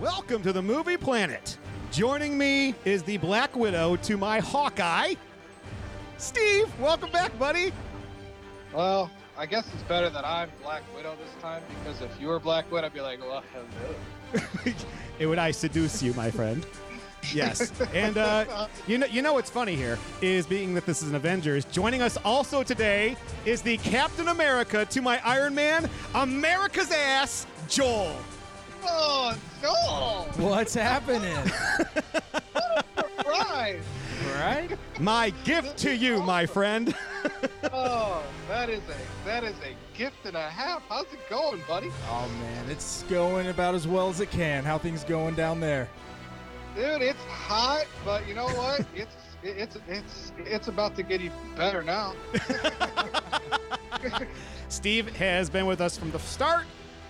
Welcome to the Movie Planet. Joining me is the Black Widow to my Hawkeye, Steve. Welcome back, buddy. Well, I guess it's better that I'm Black Widow this time because if you were Black Widow, I'd be like, well, hello. it would I seduce you, my friend. Yes, and uh, you know, you know what's funny here is being that this is an Avengers. Joining us also today is the Captain America to my Iron Man, America's ass, Joel. Oh, What's happening? What a surprise! right? My gift to you, my friend. Oh, that is a that is a gift and a half. How's it going, buddy? Oh man, it's going about as well as it can. How things going down there? Dude, it's hot, but you know what? It's it's it's it's about to get even better now. Steve has been with us from the start,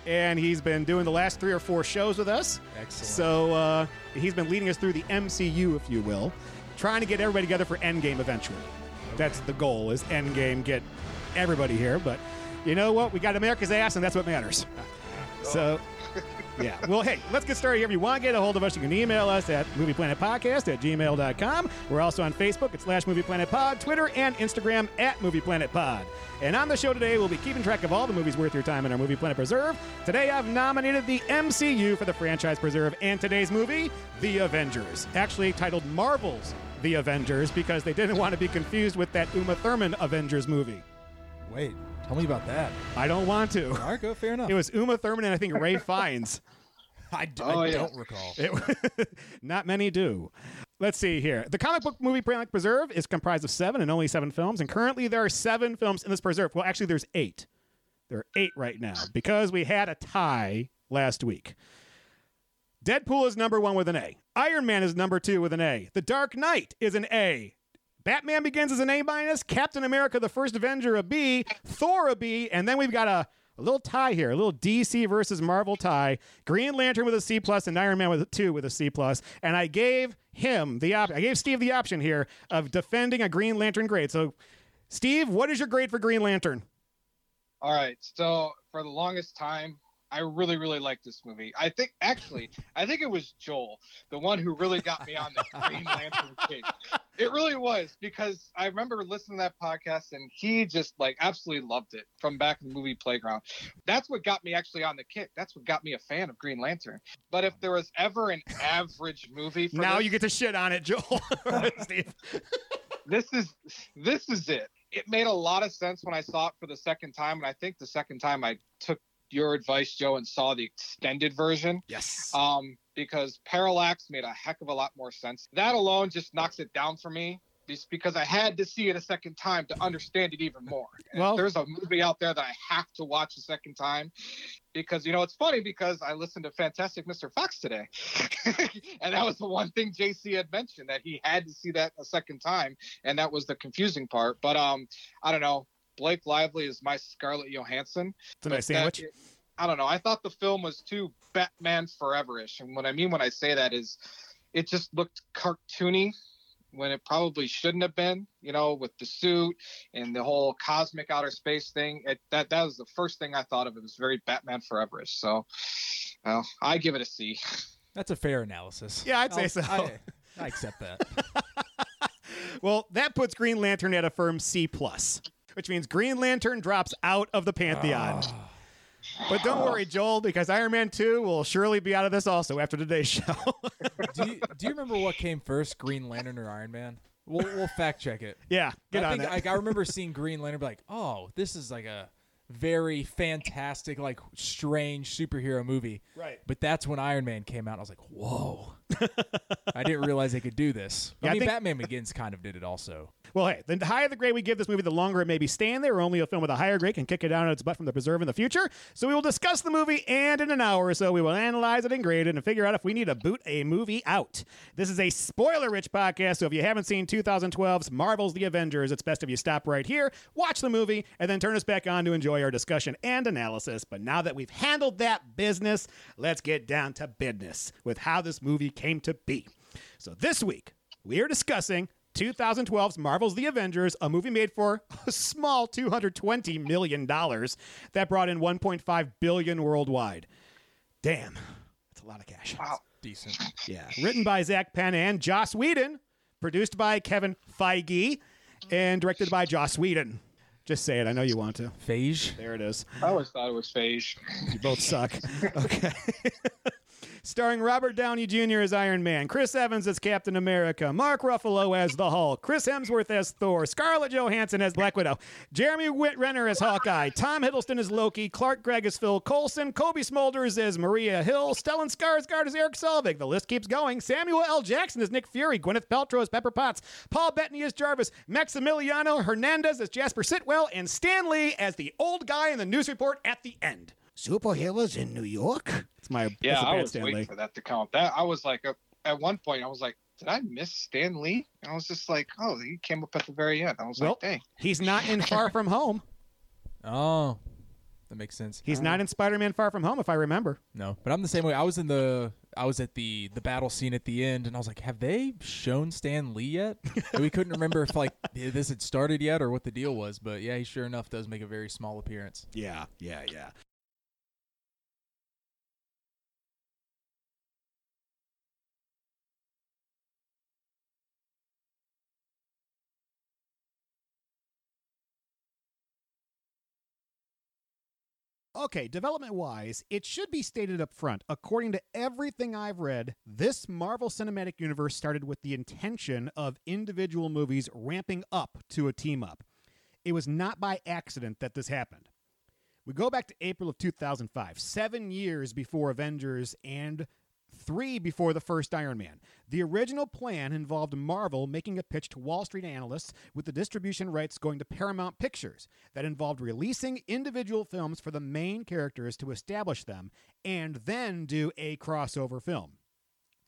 and he's been doing the last three or four shows with us. Excellent. So uh, he's been leading us through the MCU, if you will, trying to get everybody together for Endgame eventually. That's the goal: is Endgame get everybody here. But you know what? We got America's ass, and that's what matters. So. Yeah. Well, hey, let's get started here. If you want to get a hold of us, you can email us at movieplanetpodcast at gmail.com. We're also on Facebook at slash movieplanetpod, Twitter, and Instagram at movieplanetpod. And on the show today, we'll be keeping track of all the movies worth your time in our Movie Planet Preserve. Today, I've nominated the MCU for the franchise preserve, and today's movie, The Avengers. Actually titled Marvel's The Avengers because they didn't want to be confused with that Uma Thurman Avengers movie. Wait, tell me about that. I don't want to. All right, go. Fair enough. It was Uma Thurman and I think Ray Fiennes. I, d- Oh, I yeah. don't recall. It- not many do. Let's see here. The comic book movie Planet Preserve is comprised of seven and only seven films, and currently there are seven films in this preserve. Well, actually, there's eight. There are eight right now because we had a tie last week. Deadpool is number one with an A. Iron Man is number two with an A. The Dark Knight is an A. Batman Begins is an A minus. Captain America: The First Avenger a B. Thor a B, and then we've got a, a little tie here, a little DC versus Marvel tie. Green Lantern with a C plus and Iron Man with a two with a C plus. And I gave him the op- I gave Steve the option here of defending a Green Lantern grade. So, Steve, what is your grade for Green Lantern? All right. So for the longest time, I really, really liked this movie. I think actually, I think it was Joel, the one who really got me on the Green Lantern kick. It really was because I remember listening to that podcast and he just like absolutely loved it from back in the movie Playground. That's what got me actually on the kick. That's what got me a fan of Green Lantern. But if there was ever an average movie for now this, you get to shit on it, Joel. Steve. this is this is it. It made a lot of sense when I saw it for the second time, and I think the second time I took your advice, Joe, and saw the extended version. Yes. Um, because Parallax made a heck of a lot more sense. That alone just knocks it down for me. Just because I had to see it a second time to understand it even more. And Well- there's a movie out there that I have to watch a second time because you know it's funny because I listened to Fantastic Mr. Fox today, and that was the one thing JC had mentioned that he had to see that a second time, and that was the confusing part. But um, I don't know. Blake Lively is my Scarlett Johansson. It's a nice But that- sandwich. I don't know. I thought the film was too Batman Forever-ish, and what I mean when I say that is, it just looked cartoony when it probably shouldn't have been. You know, with the suit and the whole cosmic outer space thing. It, that that was the first thing I thought of. It was very Batman Forever-ish. So, well, I give it a C. That's a fair analysis. Yeah, I'd say I'll- so. I, I accept that. Well, that puts Green Lantern at a firm C plus, which means Green Lantern drops out of the pantheon. Ah. But don't worry, Joel, because Iron Man 2 will surely be out of this also after today's show. do you do you remember what came first, Green Lantern or Iron Man? We'll we'll fact check it. yeah, get I on think that. like I remember seeing Green Lantern, be like, oh, this is like a very fantastic, like strange superhero movie. Right. But that's when Iron Man came out. I was like, whoa. I didn't realize they could do this. Yeah, I I mean, think- Batman Begins kind of did it also. Well, hey, the higher the grade we give this movie, the longer it may be staying there. Or only a film with a higher grade can kick it down on its butt from the preserve in the future. So we will discuss the movie, and in an hour or so, we will analyze it and grade it and figure out if we need to boot a movie out. This is a spoiler-rich podcast, so if you haven't seen 2012's Marvel's The Avengers, it's best if you stop right here, watch the movie, and then turn us back on to enjoy our discussion and analysis. But now that we've handled that business, let's get down to business with how this movie came to be. So this week, we are discussing 2012's Marvel's The Avengers, a movie made for a small $220 million that brought in 1.5 billion worldwide. Damn. that's a lot of cash. Wow. Decent. Yeah. Written by Zak Penn and Joss Whedon. Produced by Kevin Feige. And directed by Joss Whedon. Just say it. I know you want to. Phage. There it is. I always thought it was Phage. You both suck. Okay. Starring Robert Downey Jr. as Iron Man, Chris Evans as Captain America, Mark Ruffalo as the Hulk, Chris Hemsworth as Thor, Scarlett Johansson as Black Widow, Jeremy Renner as Hawkeye, Tom Hiddleston as Loki, Clark Gregg as Phil Coulson, Cobie Smulders as Maria Hill, Stellan Skarsgård as Erik Selvig. The list keeps going. Samuel L. Jackson as Nick Fury, Gwyneth Paltrow as Pepper Potts, Paul Bettany as Jarvis, Maximiliano Hernandez as Jasper Sitwell, and Stan Lee as the old guy in the news report at the end. Superheroes in New York. It's my Yeah, that's a I was Stan waiting Lee. for that to come up. That I was like, uh, at one point, I was like, did I miss Stan Lee? And I was just like, oh, he came up at the very end. I was Well, like, dang. He's not in Far From Home. Oh, that makes sense. He's not in Spider-Man Far From Home, if I remember. No, but I'm the same way. I was in the I was at the the battle scene at the end, and I was like, have they shown Stan Lee yet? and we couldn't remember if like this had started yet or what the deal was. But yeah, he sure enough does make a very small appearance. Yeah, yeah, yeah. Okay, development wise, it should be stated up front. According to everything I've read, this Marvel Cinematic Universe started with the intention of individual movies ramping up to a team up. It was not by accident that this happened. We go back to April of 2005, seven years before Avengers and three before the first Iron Man. The original plan involved Marvel making a pitch to Wall Street analysts with the distribution rights going to Paramount Pictures that involved releasing individual films for the main characters to establish them and then do a crossover film.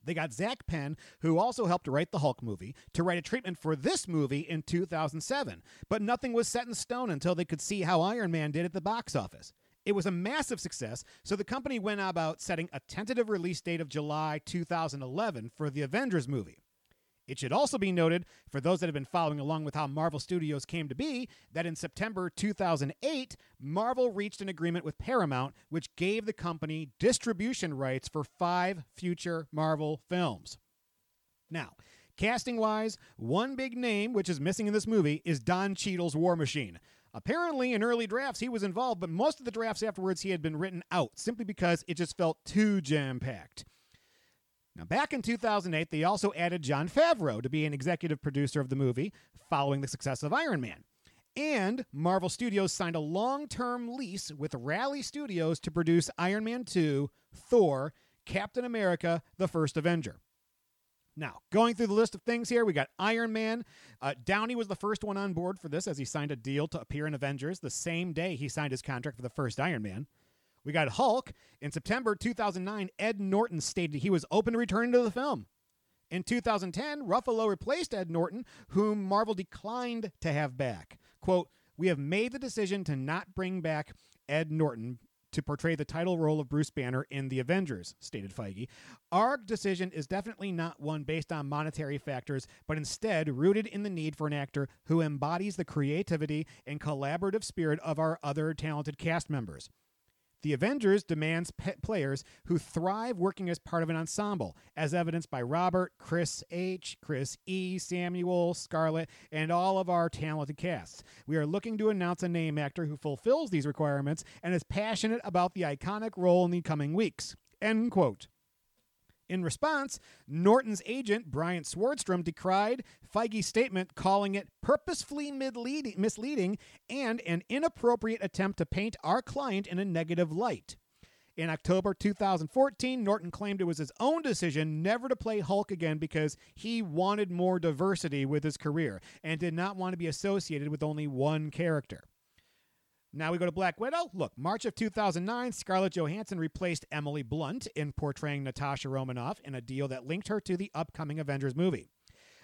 They got Zak Penn, who also helped write the Hulk movie, to write a treatment for this movie in 2007. But nothing was set in stone until they could see how Iron Man did at the box office. It was a massive success, so the company went about setting a tentative release date of July 2011 for the Avengers movie. It should also be noted, for those that have been following along with how Marvel Studios came to be, that in September 2008, Marvel reached an agreement with Paramount, which gave the company distribution rights for five future Marvel films. Now, casting wise, one big name which is missing in this movie is Don Cheadle's War Machine. Apparently, in early drafts, he was involved, but most of the drafts afterwards, he had been written out simply because it just felt too jam packed. Now, back in 2008, they also added Jon Favreau to be an executive producer of the movie following the success of Iron Man. And Marvel Studios signed a long term lease with Raleigh Studios to produce Iron Man 2, Thor, Captain America, The First Avenger. Now, going through the list of things here, we got Iron Man. Uh, Downey was the first one on board for this as he signed a deal to appear in Avengers the same day he signed his contract for the first Iron Man. We got Hulk. In September 2009, Ed Norton stated he was open to returning to the film. In 2010, Ruffalo replaced Ed Norton, whom Marvel declined to have back. Quote, We have made the decision to not bring back Ed Norton to portray the title role of Bruce Banner in The Avengers, stated Feige. Our decision is definitely not one based on monetary factors, but instead rooted in the need for an actor who embodies the creativity and collaborative spirit of our other talented cast members. The Avengers demands players who thrive working as part of an ensemble, as evidenced by Robert, Chris H., Chris E., Samuel, Scarlett, and all of our talented casts. We are looking to announce a name actor who fulfills these requirements and is passionate about the iconic role in the coming weeks. End quote. In response, Norton's agent, Brian Swardstrom, decried Feige's statement, calling it purposefully misleading and an inappropriate attempt to paint our client in a negative light. In October 2014, Norton claimed it was his own decision never to play Hulk again because he wanted more diversity with his career and did not want to be associated with only one character. Now we go to Black Widow. Look, March of 2009, Scarlett Johansson replaced Emily Blunt in portraying Natasha Romanoff in a deal that linked her to the upcoming Avengers movie.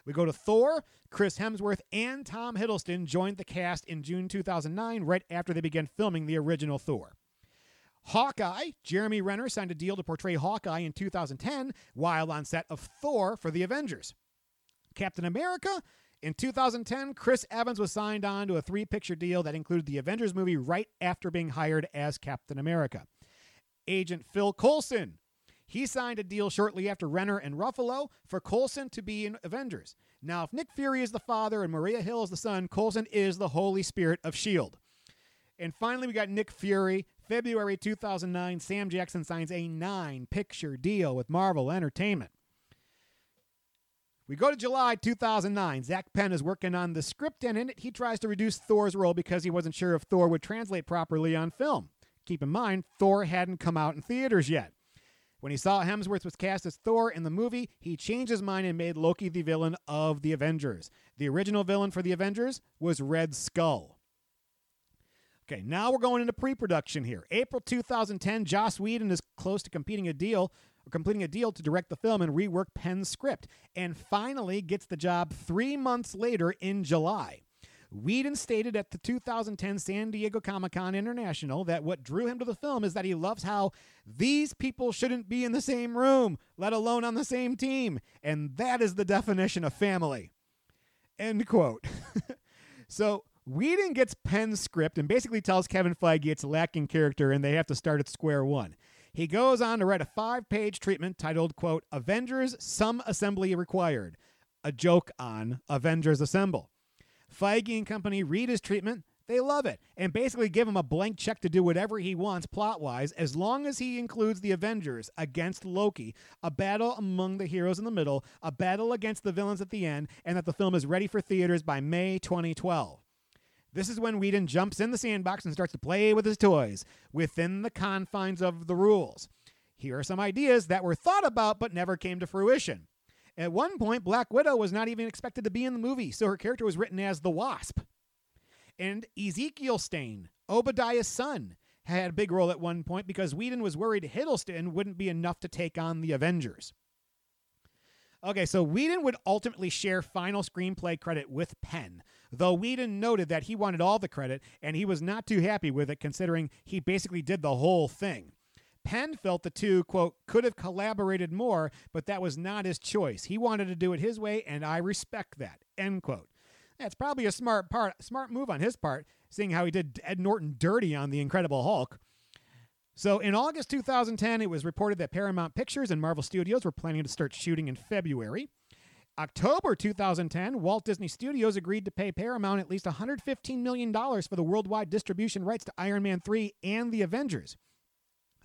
We go to Thor. Chris Hemsworth and Tom Hiddleston joined the cast in June 2009, right after they began filming the original Thor. Hawkeye, Jeremy Renner signed a deal to portray Hawkeye in 2010 while on set of Thor for the Avengers. Captain America, in 2010, Chris Evans was signed on to a three picture deal that included the Avengers movie right after being hired as Captain America. Agent Phil Coulson, He signed a deal shortly after Renner and Ruffalo for Coulson to be in Avengers. Now, if Nick Fury is the father and Maria Hill is the son, Coulson is the Holy Spirit of S.H.I.E.L.D. And finally, we got Nick Fury. February 2009, Sam Jackson signs a nine picture deal with Marvel Entertainment. We go to July 2009. Zak Penn is working on the script, and in it, he tries to reduce Thor's role because he wasn't sure if Thor would translate properly on film. Keep in mind, Thor hadn't come out in theaters yet. When he saw Hemsworth was cast as Thor in the movie, he changed his mind and made Loki the villain of the Avengers. The original villain for the Avengers was Red Skull. Okay, now we're going into pre-production here. April 2010, Joss Whedon is close to completing a deal completing a deal to direct the film and rework Penn's script, and finally gets the job three months later in July. Whedon stated at the 2010 San Diego Comic Con International that what drew him to the film is that he loves how these people shouldn't be in the same room, let alone on the same team, and that is the definition of family. End quote. so Whedon gets Penn's script and basically tells Kevin Feige it's lacking character and they have to start at square one. He goes on to write a five page treatment titled, quote, Avengers Some Assembly Required, a joke on Avengers Assemble. Feige and company read his treatment, they love it, and basically give him a blank check to do whatever he wants plot wise, as long as he includes the Avengers against Loki, a battle among the heroes in the middle, a battle against the villains at the end, and that the film is ready for theaters by May 2012. This is when Whedon jumps in the sandbox and starts to play with his toys within the confines of the rules. Here are some ideas that were thought about but never came to fruition. At one point, Black Widow was not even expected to be in the movie, so her character was written as the Wasp. And Ezekiel Stane, Obadiah's son, had a big role at one point because Whedon was worried Hiddleston wouldn't be enough to take on the Avengers. Okay, so Whedon would ultimately share final screenplay credit with Penn, though Whedon noted that he wanted all the credit and he was not too happy with it considering he basically did the whole thing. Penn felt the two, quote, could have collaborated more, but that was not his choice. He wanted to do it his way, and I respect that, end quote. That's probably a smart part, smart move on his part, seeing how he did Ed Norton dirty on The Incredible Hulk. So in August 2010, it was reported that Paramount Pictures and Marvel Studios were planning to start shooting in February. October 2010, Walt Disney Studios agreed to pay Paramount at least $115 million for the worldwide distribution rights to Iron Man 3 and the Avengers.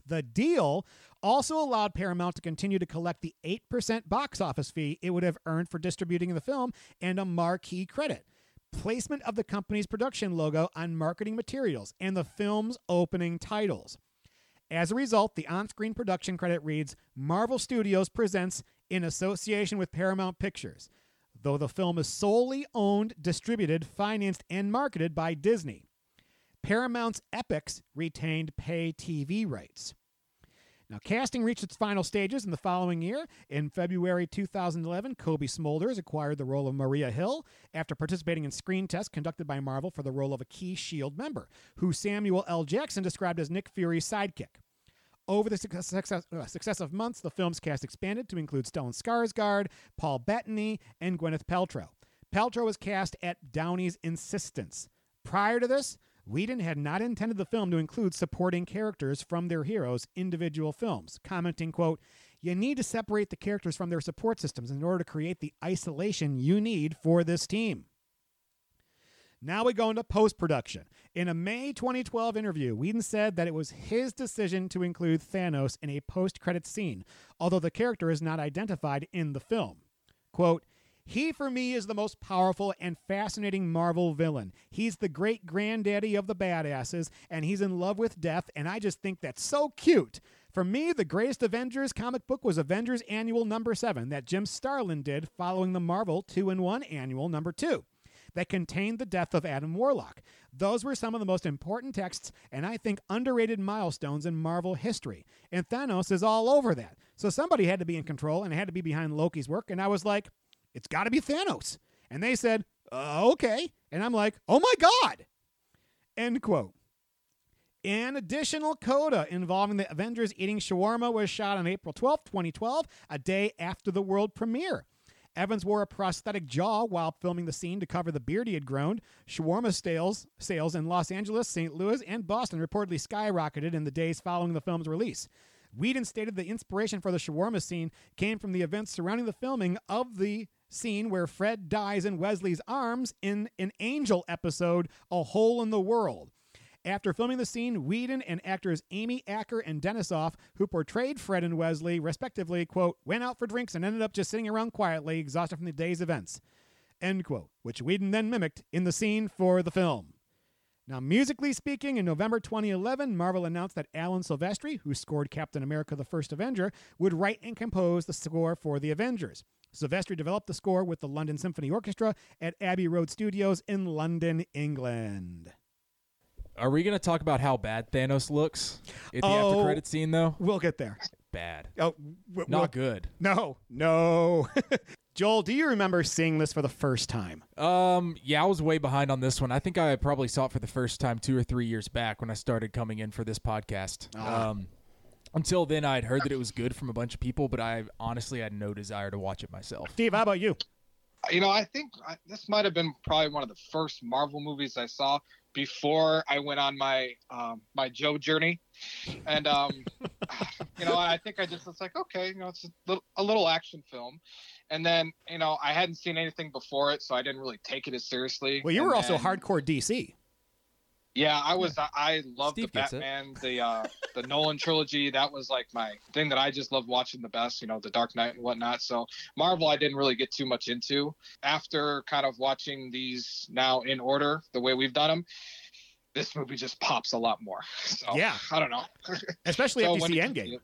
The deal also allowed Paramount to continue to collect the 8% box office fee it would have earned for distributing the film and a marquee credit placement of the company's production logo on marketing materials and the film's opening titles. As a result, the on screen production credit reads Marvel Studios presents in association with Paramount Pictures, though the film is solely owned, distributed, financed, and marketed by Disney. Paramount's Epix retained pay TV rights. Now, casting reached its final stages in the following year. In February 2011, Cobie Smulders acquired the role of Maria Hill after participating in screen tests conducted by Marvel for the role of a key S.H.I.E.L.D. member, who Samuel L. Jackson described as Nick Fury's sidekick. Over the success, success, uh, successive months, the film's cast expanded to include Stellan Skarsgård, Paul Bettany, and Gwyneth Paltrow. Paltrow was cast at Downey's insistence. Prior to this, Whedon had not intended the film to include supporting characters from their heroes' individual films, commenting, quote, You need to separate the characters from their support systems in order to create the isolation you need for this team. Now we go into post production. In a May 2012 interview, Whedon said that it was his decision to include Thanos in a post credit scene, although the character is not identified in the film. Quote, he, for me, is the most powerful and fascinating Marvel villain. He's the great granddaddy of the badasses, and he's in love with death, and I just think that's so cute. For me, the greatest Avengers comic book was Avengers Annual number 7 that Jim Starlin did following the Marvel 2 in 1 Annual number 2 that contained the death of Adam Warlock. Those were some of the most important texts and I think underrated milestones in Marvel history. And Thanos is all over that. So somebody had to be in control and it had to be behind Loki's work. And I was like, it's got to be Thanos. And they said, uh, okay. And I'm like, oh my God. End quote. An additional coda involving the Avengers eating shawarma was shot on April 12, 2012, a day after the world premiere. Evans wore a prosthetic jaw while filming the scene to cover the beard he had grown. Shawarma sales, sales in Los Angeles, St. Louis, and Boston reportedly skyrocketed in the days following the film's release. Whedon stated the inspiration for the shawarma scene came from the events surrounding the filming of the scene where Fred dies in Wesley's arms in an Angel episode, A Hole in the World. After filming the scene, Whedon and actors Amy Acker and Denisof, who portrayed Fred and Wesley, respectively, quote, went out for drinks and ended up just sitting around quietly, exhausted from the day's events, end quote, which Whedon then mimicked in the scene for the film. Now, musically speaking, in November 2011, Marvel announced that Alan Silvestri, who scored Captain America the First Avenger, would write and compose the score for the Avengers. Silvestri developed the score with the London Symphony Orchestra at Abbey Road Studios in London, England. Are we gonna talk about how bad Thanos looks at the Oh. after credit scene though? We'll get there. Bad. Oh, w- Not we'll- good. No, no. Joel, do you remember seeing this for the first time? Um, yeah, I was way behind on this one. I think I probably saw it for the first time two or three years back when I started coming in for this podcast. Ah. Um, until then, I'd heard that it was good from a bunch of people, but I honestly had no desire to watch it myself. Steve, how about you? You know, I think I, this might have been probably one of the first Marvel movies I saw before I went on my um, my Joe journey, and um, you know, I think I just was like, okay, you know, it's a little, a little action film, and then you know, I hadn't seen anything before it, so I didn't really take it as seriously. Well, you were also then- hardcore DC. Yeah, I was. I, I love the. Batman, the uh, the Nolan trilogy. That was like my thing that I just loved watching the best. You know, the Dark Knight and whatnot. So Marvel, I didn't really get too much into. After kind of watching these now in order, the way we've done them, this movie just pops a lot more. So Yeah. I don't know. Especially So if you see Endgame.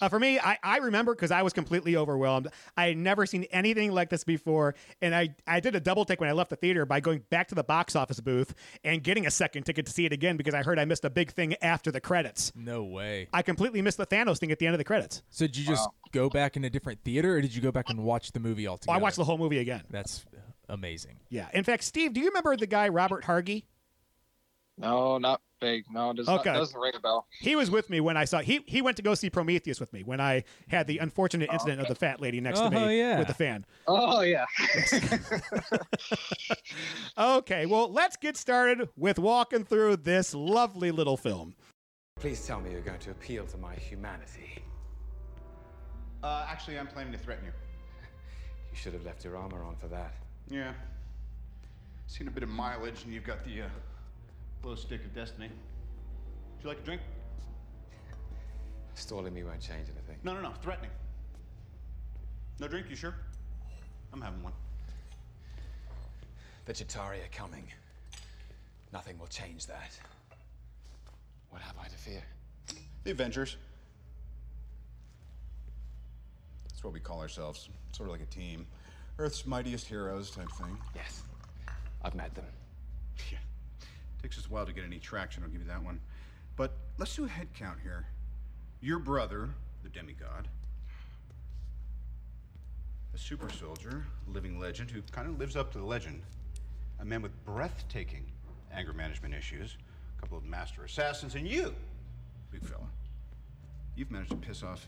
Uh, for me, I, I remember because I was completely overwhelmed. I had never seen anything like this before. And I, I did a double take when I left the theater by going back to the box office booth and getting a second ticket to see it again because I heard I missed a big thing after the credits. No way. I completely missed the Thanos thing at the end of the credits. So did you just Wow. go back in a different theater, or did you go back and watch the movie Oh, altogether? I watched the whole movie again. That's amazing. Yeah. In fact, Steve, do you remember the guy Robert Hargy? No, not big. No, it does Okay. not, doesn't ring a bell. He was with me when I saw he he went to go see Prometheus with me when I had the unfortunate incident of the fat lady next to Oh, me yeah. with the fan. Oh yeah. Okay, well, let's get started with walking through this lovely little film. Please tell me you're going to appeal to my humanity. Uh, actually, I'm planning to threaten you. You should have left your armor on for that. Yeah. Seen a bit of mileage, and you've got the uh, glow stick of destiny. Would you like a drink? Stalling me won't change anything. No, no, no. Threatening. No drink, you sure? I'm having one. The Chitauri are coming. Nothing will change that. What have I to fear? The Avengers. That's what we call ourselves. Sort of like a team. Earth's mightiest heroes type thing. Yes. I've met them. Yeah. Takes us a while to get any traction, I'll give you that one. But let's do a head count here. Your brother, the demigod, a super soldier, a living legend who kind of lives up to the legend, a man with breathtaking anger management issues, a couple of master assassins, and you, big fella. You've managed to piss off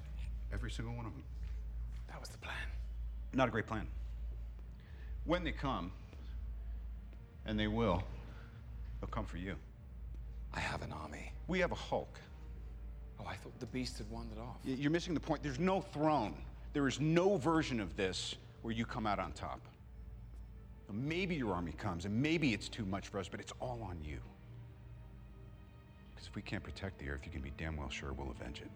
every single one of them. That was the plan. Not a great plan. When they come, and they will, they'll come for you. I have an army. We have a Hulk. Oh, I thought the beast had wandered off. You're missing the point. There's no throne. There is no version of this where you come out on top. Maybe your army comes, and maybe it's too much for us, but it's all on you. Because if we can't protect the Earth, you can be damn well sure we'll avenge it.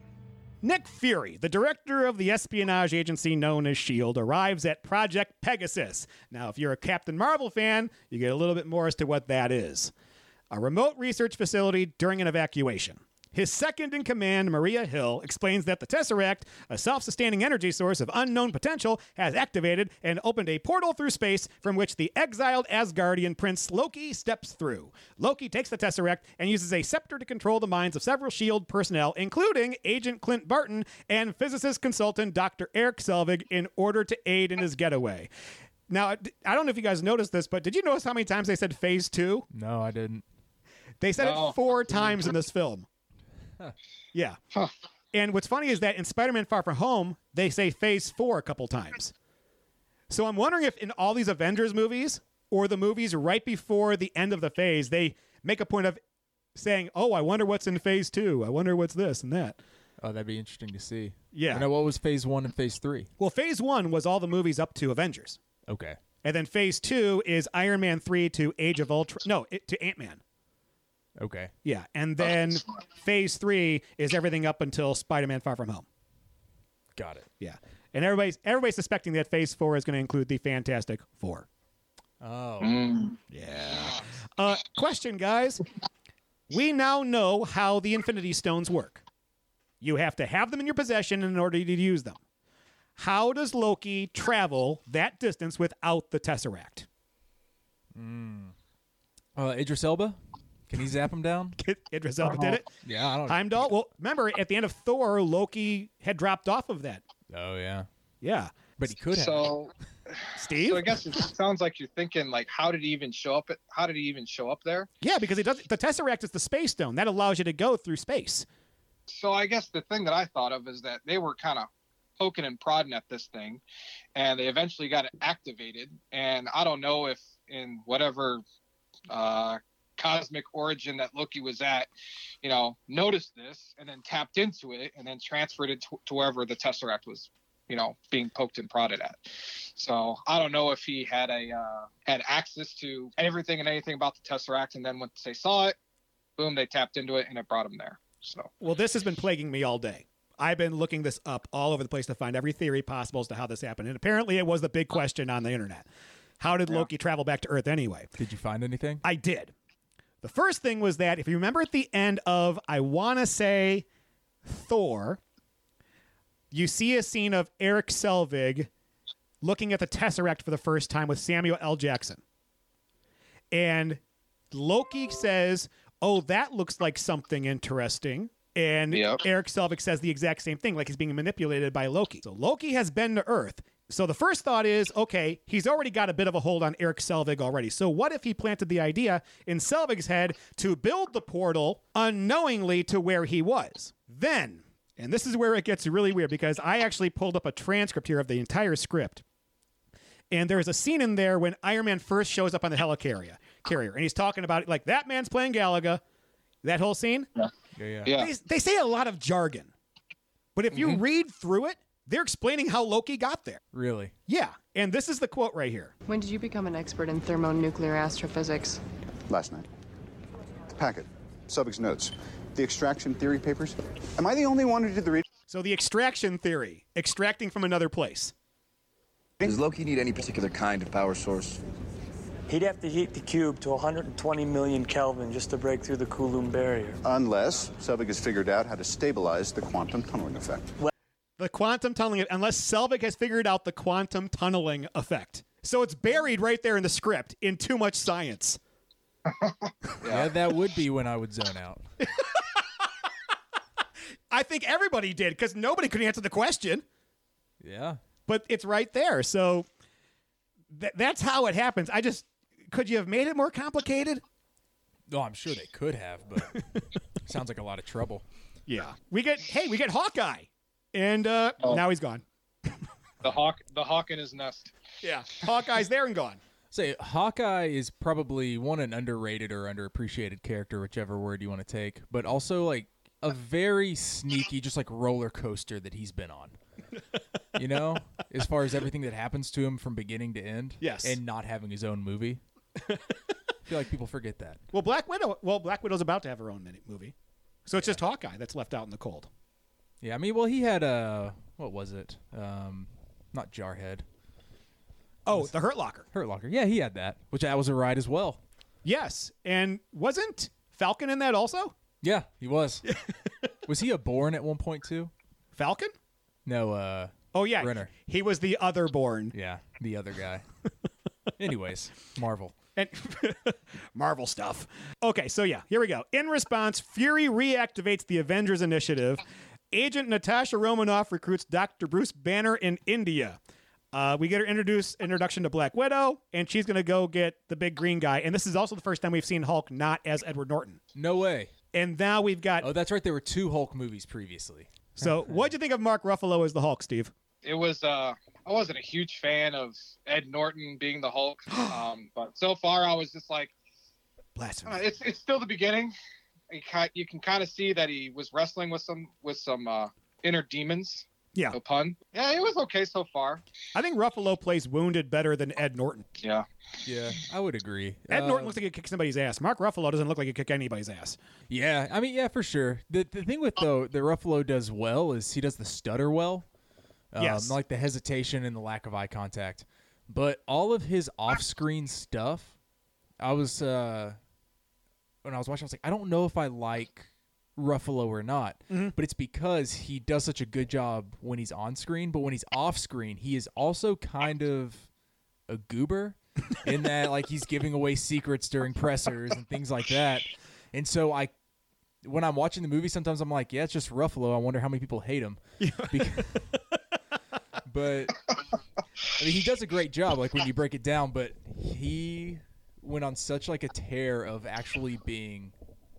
Nick Fury, the director of the espionage agency known as S.H.I.E.L.D., arrives at Project Pegasus. Now, if you're a Captain Marvel fan, you get a little bit more as to what that is a remote research facility during an evacuation. His second in command, Maria Hill, explains that the Tesseract, a self sustaining energy source of unknown potential, has activated and opened a portal through space from which the exiled Asgardian prince Loki steps through. Loki takes the Tesseract and uses a scepter to control the minds of several S.H.I.E.L.D. Personnel, including Agent Clint Barton and physicist consultant Dr. Erik Selvig, in order to aid in his getaway. Now, I don't know if you guys noticed this, but did you notice how many times they said phase two? No, I didn't. They said No. it oh. four times in this film. Yeah. Huh. And what's funny is that in Spider Man Far From Home, they say phase four a couple times. So I'm wondering if in all these Avengers movies or the movies right before the end of the phase, they make a point of saying, oh, I wonder what's in phase two. I wonder what's this and that. Oh, that'd be interesting to see. Yeah. You know what was Phase One and Phase Three? Well, phase one was all the movies up to Avengers. Okay. And then phase two is Iron Man 3 to Age of Ultron. No, it, to Ant Man. Okay. Yeah. And then phase three is everything up until Spider Man Far From Home. Got it. Yeah. And everybody's everybody's suspecting that phase four is going to include the Fantastic Four. Oh. Yeah. Uh, question, guys. We now know how the Infinity Stones work. You have to have them in your possession in order to use them. How does Loki travel that distance without the Tesseract? Uh, Idris Elba. Can he zap him down? Idris Elba did it. Yeah, I don't. Know. Heimdall. Well, remember at the end of Thor, Loki had dropped off of that. Oh yeah. Yeah. But he could have. So, Steve. so I guess it sounds like you're thinking like, how did he even show up? At, how did he even show up there? yeah, because it does. The Tesseract is the space stone that allows you to go through space. So I guess the thing that I thought of is that they were kind of poking and prodding at this thing, and they eventually got it activated. And I don't know if in whatever uh, cosmic origin that Loki was at, you know, noticed this and then tapped into it and then transferred it to, to wherever the Tesseract was, you know, being poked and prodded at. So I don't know if he had a uh, had access to everything and anything about the Tesseract, and then once they saw it, boom, they tapped into it and it brought him there. So. Well, this has been plaguing me all day. I've been looking this up all over the place to find every theory possible as to how this happened. And apparently, it was the big question on the internet. How did Loki travel back to Earth anyway? Did you find anything? I did. The first thing was that if you remember at the end of, I want to say, Thor, you see a scene of Erik Selvig looking at the Tesseract for the first time with Samuel L. Jackson. And Loki says, Oh, that looks like something interesting. And Yep. Erik Selvig says the exact same thing, like he's being manipulated by Loki. So Loki has been to Earth. So the first thought is, okay, he's already got a bit of a hold on Erik Selvig already. So what if he planted the idea in Selvig's head to build the portal unknowingly to where he was? Then, and this is where it gets really weird because I actually pulled up a transcript here of the entire script. And there's a scene in there when Iron Man first shows up on the helicarrier, carrier, and he's talking about it like that man's playing Galaga. That whole scene. Yeah, yeah. Yeah. They, they say a lot of jargon, but if you mm-hmm. read through it, they're explaining how Loki got there. Really? Yeah, and this is the quote right here. When did you become an expert in thermonuclear astrophysics? Last night. The packet. Selvig's notes. The extraction theory papers. Am I the only one who did the reading? So the extraction theory, extracting from another place. Does Loki need any particular kind of power source? He'd have to heat the cube to 120 million Kelvin just to break through the Coulomb barrier. Unless Selvig has figured out how to stabilize the quantum tunneling effect. The quantum tunneling, unless Selvig has figured out the quantum tunneling effect. So it's buried right there in the script in too much science. Yeah. that would be when I would zone out. I think everybody did because nobody could answer the question, Yeah. but it's right there. So th- that's how it happens. I just could you have made it more complicated? Oh, I'm sure they could have, but sounds like a lot of trouble. Yeah. We get hey, we get Hawkeye, and uh, now he's gone. The hawk, the hawk in his nest. Yeah, Hawkeye's there and gone. Say Hawkeye is probably one an underrated or underappreciated character, whichever word you want to take, but also like a very sneaky, just like roller coaster that he's been on. You know, as far as everything that happens to him from beginning to end. Yes. And not having his own movie. I feel like people forget that. Well, Black Widow. Well, Black Widow's about to have her own mini movie, so it's just Hawkeye that's left out in the cold. Yeah, I mean, well, he had a what was it? Um, not Jarhead, Oh, the Hurt Locker. Hurt Locker. Yeah, he had that, which that was a ride as well. Yes, and wasn't Falcon in that also? Yeah, he was. was he a Bourne at one point too? Falcon? No, uh, Oh yeah, Renner. he was the other Bourne. yeah, the other guy. Anyways, Marvel. And Marvel stuff. Okay, so yeah, here we go. In response, Fury reactivates the Avengers Initiative. Agent Natasha Romanoff recruits Dr. Bruce Banner in India. Uh, we get her introduce introduction to Black Widow, and she's gonna go get the big green guy. And this is also the first time we've seen Hulk not as Edward Norton. No way. And now we've got. Oh, that's right. There were two Hulk movies previously. so, what'd you think of Mark Ruffalo as the Hulk, Steve? It was. uh I wasn't a huge fan of Ed Norton being the Hulk, um, but so far I was just like, uh, Blasphemy. it's it's still the beginning. He ki- you can kind of see that he was wrestling with some with some uh, inner demons. Yeah. No pun. Yeah, it was okay so far. I think Ruffalo plays wounded better than Ed Norton. Yeah. Yeah, I would agree. Ed Uh, Norton looks like he kicked somebody's ass. Mark Ruffalo doesn't look like he kicked anybody's ass. Yeah, I mean, yeah, for sure. The the thing with though the Ruffalo does well is he does the stutter well. Um, Yes. like the hesitation and the lack of eye contact. But all of his off-screen stuff, I was uh when I was watching, I was like, I don't know if I like Ruffalo or not. Mm-hmm. But it's because he does such a good job when he's on screen, but when he's off screen, he is also kind of a goober in that like he's giving away secrets during pressers and things like that. And so I when I'm watching the movie sometimes I'm like, yeah, it's just Ruffalo. I wonder how many people hate him. But I mean, he does a great job like when you break it down, but he went on such like a tear of actually being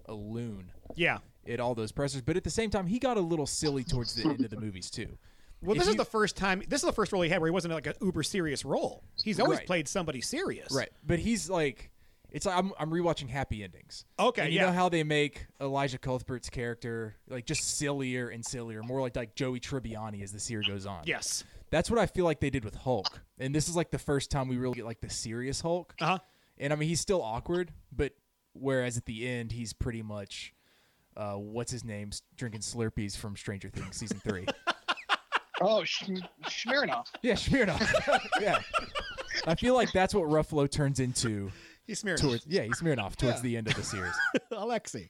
a loon Yeah. at all those pressers, but at the same time, he got a little silly towards the end of the movies too. Well, If this is the first time. This is the first role he had where he wasn't like an uber serious role. He's always Right. played somebody serious. right, but he's like, it's like I'm I'm rewatching Happy Endings. Okay, and you yeah. know how they make Elisha Cuthbert's character like just sillier and sillier, more like like Joey Tribbiani as the series goes on. Yes. That's what I feel like they did with Hulk, and this is like the first time we really get like the serious Hulk. Uh huh. And I mean, he's still awkward, but whereas at the end, he's pretty much, uh, what's his name, drinking Slurpees from Stranger Things season three. Oh, Sh- Smirnoff. yeah, Smirnoff. yeah, I feel like that's what Ruffalo turns into He's smearing. towards. Yeah, he's Smirnoff towards Yeah. the end of the series. Alexi.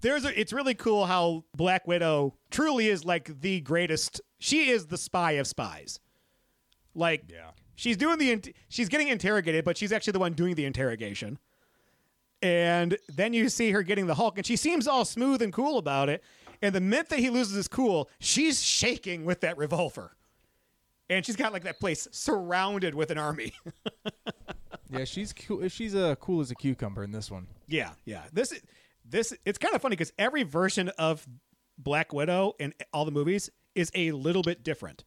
There's a, it's really cool how Black Widow truly is like the greatest. She is the spy of spies. Like Yeah. She's doing the she's getting interrogated, but she's actually the one doing the interrogation. And then you see her getting the Hulk, and she seems all smooth and cool about it. And the minute that he loses his cool, she's shaking with that revolver. And she's got like that place surrounded with an army. Yeah, she's cool. She's uh, cool as a cucumber in this one. Yeah, yeah. This this it's kind of funny because every version of Black Widow in all the movies is a little bit different.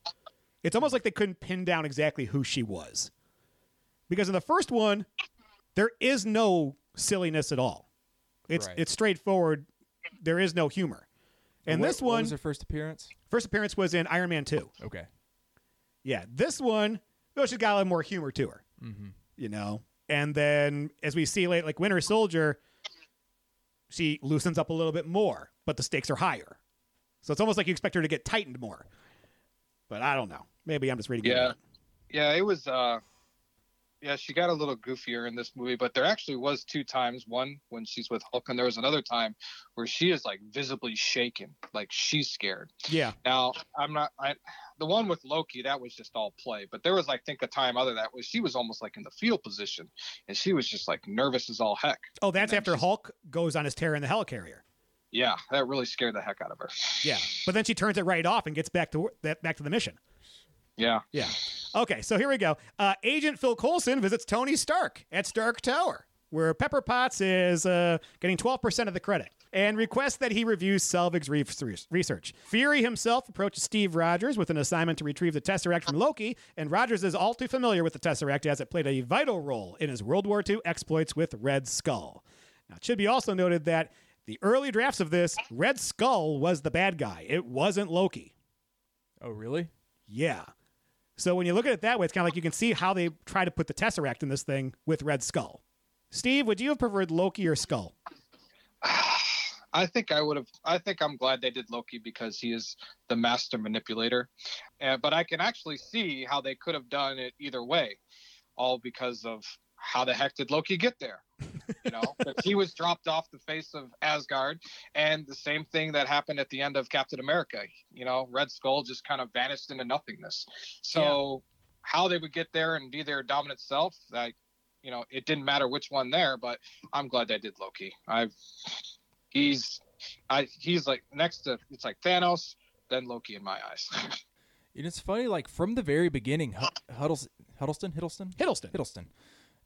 It's almost like they couldn't pin down exactly who she was. Because in the first one, there is no silliness at all. It's Right. it's straightforward. There is no humor. And What- this what one, was her first appearance? first appearance was in Iron Man 2. Okay. Yeah, this one, well, she's got a little more humor to her. Mm-hmm. You know, and then as we see late, like Winter Soldier, she loosens up a little bit more, but the stakes are higher. So it's almost like you expect her to get tightened more. But I don't know. Maybe I'm just reading. Yeah. it. Yeah, it was. uh Yeah, she got a little goofier in this movie, but there actually was two times. One when she's with Hulk, and there was another time where she is like visibly shaken, like she's scared. Yeah. Now I'm not. I the one with Loki that was just all play, but there was like think a time other that was she was almost like in the field position, and she was just like nervous as all heck. Oh, that's after she's- Hulk goes on his tear in the helicarrier. Yeah, that really scared the heck out of her. Yeah. But then she turns it right off and gets back to that back to the mission. Yeah. Yeah. Okay, so here we go. Uh, Agent Phil Coulson visits Tony Stark at Stark Tower, where Pepper Potts is uh, getting 12% of the credit, and requests that he reviews Selvig's re- research. Fury himself approaches Steve Rogers with an assignment to retrieve the Tesseract from Loki, and Rogers is all too familiar with the Tesseract as it played a vital role in his World War II exploits with Red Skull. Now, it should be also noted that the early drafts of this, Red Skull was the bad guy. It wasn't Loki. Oh, really? Yeah. So when you look at it that way, it's kind of like you can see how they try to put the Tesseract in this thing with Red Skull. Steve, would you have preferred Loki or Skull? I think I would have. I think I'm glad they did Loki because he is the master manipulator. Uh, but I can actually see how they could have done it either way, all because of how the heck did Loki get there? You know, he was dropped off the face of Asgard, and the same thing that happened at the end of Captain America. You know, Red Skull just kind of vanished into nothingness. So how they would get there and be their dominant self, like you know, it didn't matter which one there. But I'm glad they did Loki. I've he's I he's like next to it's like Thanos, then Loki in my eyes. And it's funny, like from the very beginning, Hud- Huddles- Huddleston, Hiddleston, Hiddleston. Hiddleston,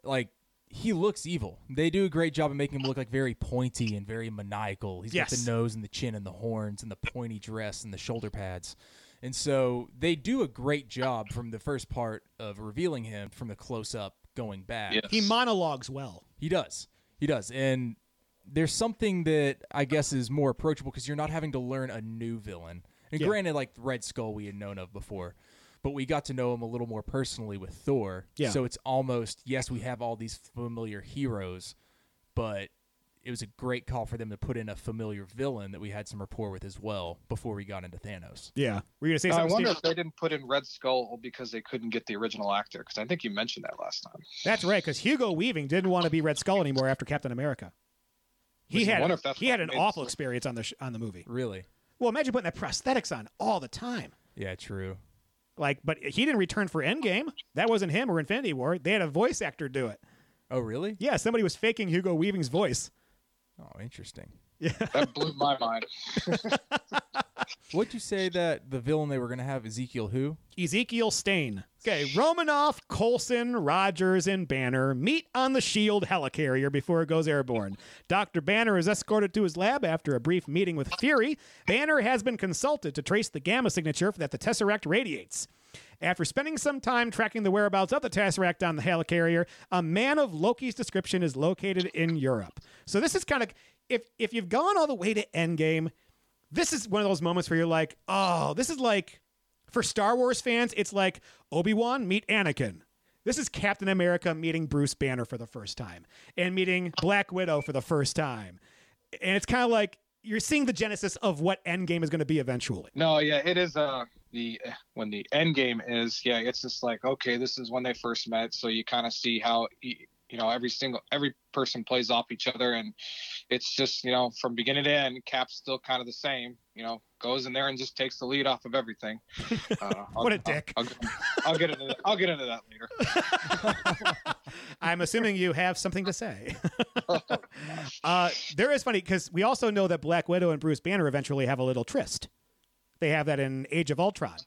like he looks evil. They do a great job of making him look like very pointy and very maniacal. He's got the nose and the chin and the horns and the pointy dress and the shoulder pads. And so they do a great job from the first part of revealing him from the close up going back. Yes. He monologues well. He does. He does. And there's something that I guess is more approachable because you're not having to learn a new villain. And Yeah. granted, like Red Skull, we had known of before, but we got to know him a little more personally with Thor. Yeah. So it's almost yes, we have all these familiar heroes, but it was a great call for them to put in a familiar villain that we had some rapport with as well before we got into Thanos. Yeah. Were you gonna say Now, I wonder Steve? if they didn't put in Red Skull because they couldn't get the original actor. Because I think you mentioned that last time. That's right, because Hugo Weaving didn't want to be Red Skull anymore after Captain America. He Which I had wonder if that's he had an awful experience on the sh- on the movie. Really? Well, imagine putting that prosthetics on all the time. Yeah, true. Like, but he didn't return for Endgame. That wasn't him or Infinity War. They had a voice actor do it. Oh, really? Yeah, somebody was faking Hugo Weaving's voice. Oh, interesting. That blew my mind. What'd you say that the villain they were going to have Ezekiel who? Ezekiel Stane. Okay, Romanoff, Coulson, Rogers, and Banner meet on the Shield helicarrier before it goes airborne. Dr. Banner is escorted to his lab after a brief meeting with Fury. Banner has been consulted to trace the gamma signature that the Tesseract radiates. After spending some time tracking the whereabouts of the Tesseract on the helicarrier, a man of Loki's description is located in Europe. So this is kind of if if you've gone all the way to Endgame, this is one of those moments where you're like, oh, this is like for Star Wars fans, it's like Obi Wan meet Anakin. This is Captain America meeting Bruce Banner for the first time and meeting Black Widow for the first time. And it's kind of like you're seeing the genesis of what Endgame is going to be eventually. No, yeah, it is. Uh, the when the Endgame is, yeah, it's just like okay, this is when they first met, so you kind of see how you know every single every person plays off each other, and it's just you know from beginning to end, Cap's still kind of the same. You know, goes in there and just takes the lead off of everything. Uh, What a I'll- dick. I'll, I'll get into that. I'll get into that later. I'm assuming you have something to say. uh, there is funny because we also know that Black Widow and Bruce Banner eventually have a little tryst. They have that in Age of Ultron.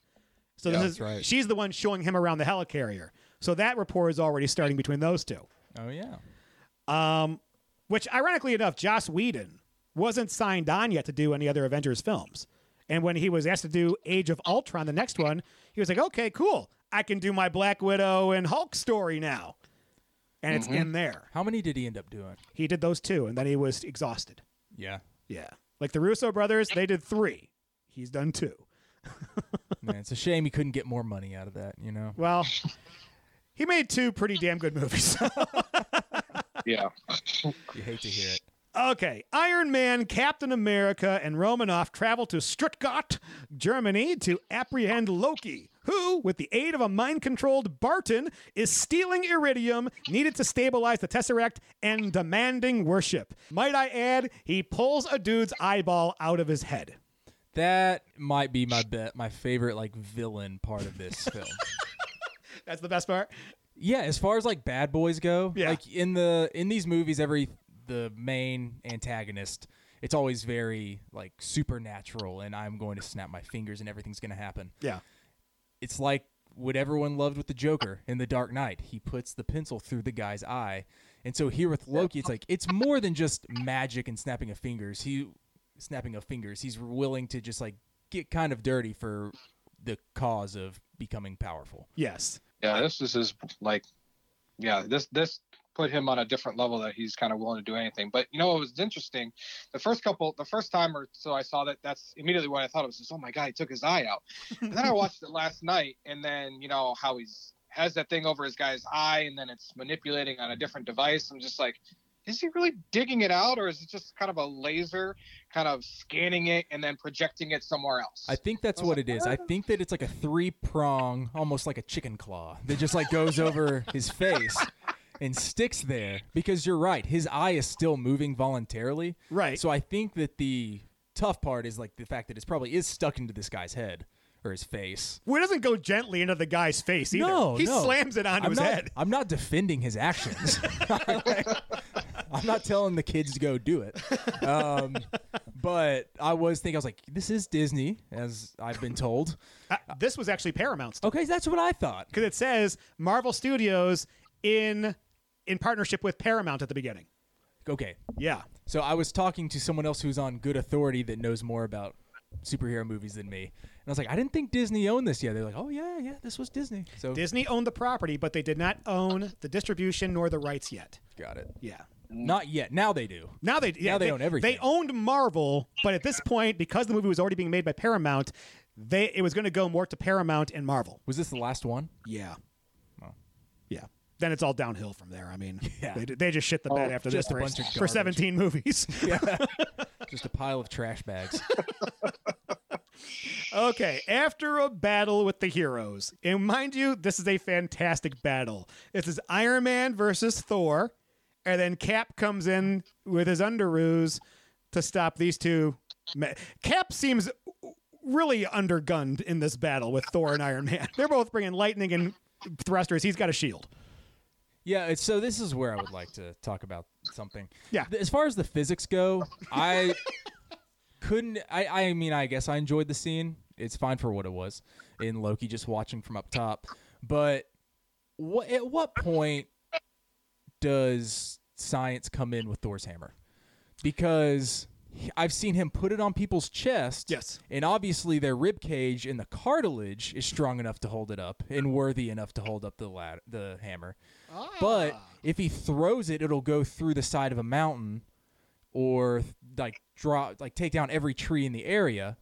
So this Yeah, is right. she's the one showing him around the helicarrier. So that rapport is already starting between those two. Oh, yeah. Um, which, ironically enough, Joss Whedon wasn't signed on yet to do any other Avengers films. And when he was asked to do Age of Ultron, the next one, he was like, okay, cool. I can do my Black Widow and Hulk story now. And it's in there. How many did he end up doing? He did those two, and then he was exhausted. Yeah. Yeah. Like the Russo brothers, they did three. He's done two. Man, it's a shame he couldn't get more money out of that, you know? Well, he made two pretty damn good movies. Yeah. You hate to hear it. Okay, Iron Man, Captain America, and Romanoff travel to Stuttgart, Germany to apprehend Loki, who, with the aid of a mind controlled Barton, is stealing iridium needed to stabilize the Tesseract and demanding worship. Might I add, he pulls a dude's eyeball out of his head. That might be my bet, my favorite like villain part of this film. That's the best part. Yeah, as far as like bad boys go, Yeah. like in the in these movies, every the main antagonist, it's always very like supernatural, and I'm going to snap my fingers and everything's going to happen. Yeah. It's like what everyone loved with the Joker in The Dark Knight. He puts the pencil through the guy's eye, and so here with Loki, it's like it's more than just magic and snapping of fingers. He snapping of fingers. He's willing to just like get kind of dirty for the cause of becoming powerful. Yes. Yeah, this is his like, yeah, this this put him on a different level that he's kind of willing to do anything. But you know, it was interesting. The first couple, the first time or so I saw that, that's immediately what I thought it was. Just, oh my god, he took his eye out. and then I watched it last night, and then you know how he's has that thing over his guy's eye, and then it's manipulating on a different device. I'm just like. Is he really digging it out, or is it just kind of a laser, kind of scanning it and then projecting it somewhere else? I think that's what it is. I think that it's like a three prong, almost like a chicken claw that just like goes over his face and sticks there because you're right. His eye is still moving voluntarily. Right. So I think that the tough part is like the fact that it's probably is stuck into this guy's head or his face. Well, it doesn't go gently into the guy's face either. No, he no. slams it onto I'm his not, head. I'm not defending his actions. I'm not telling the kids to go do it. Um, but I was thinking, I was like, this is Disney, as I've been told. Uh, this was actually Paramount's Okay, that's what I thought. because it says Marvel Studios in in partnership with Paramount at the beginning. Okay, Yeah. So I was talking to someone else who's on good authority that knows more about superhero movies than me. And I was like, I didn't think Disney owned this yet. They're like, oh, yeah, yeah, this was Disney. So Disney owned the property, but they did not own the distribution nor the rights yet. got it. Yeah. Not yet. Now they do. Now they yeah, Now they own everything. They owned Marvel, but at this point, because the movie was already being made by Paramount, they it was going to go more to Paramount and Marvel. Was this the last one? Yeah. Yeah. Then it's all downhill from there. I mean, Yeah. they, they just shit the bed oh, after this a for, bunch of for 17 movies. yeah. Just a pile of trash bags. Okay, after a battle with the heroes, and mind you, this is a fantastic battle. This is Iron Man versus Thor, and then Cap comes in with his underoos to stop these two. Cap seems really undergunned in this battle with Thor and Iron Man. They're both bringing lightning and thrusters. He's got a shield. Yeah, so this is where I would like to talk about something. Yeah. As far as the physics go, I couldn't. I, I mean, I guess I enjoyed the scene. It's fine for what it was in Loki, just watching from up top. But what, at what point does science come in with Thor's hammer? Because I've seen him put it on people's chest. Yes. And obviously their rib cage and the cartilage is strong enough to hold it up and worthy enough to hold up the lad- the hammer. Ah. But if he throws it, it'll go through the side of a mountain or like drop like take down every tree in the area.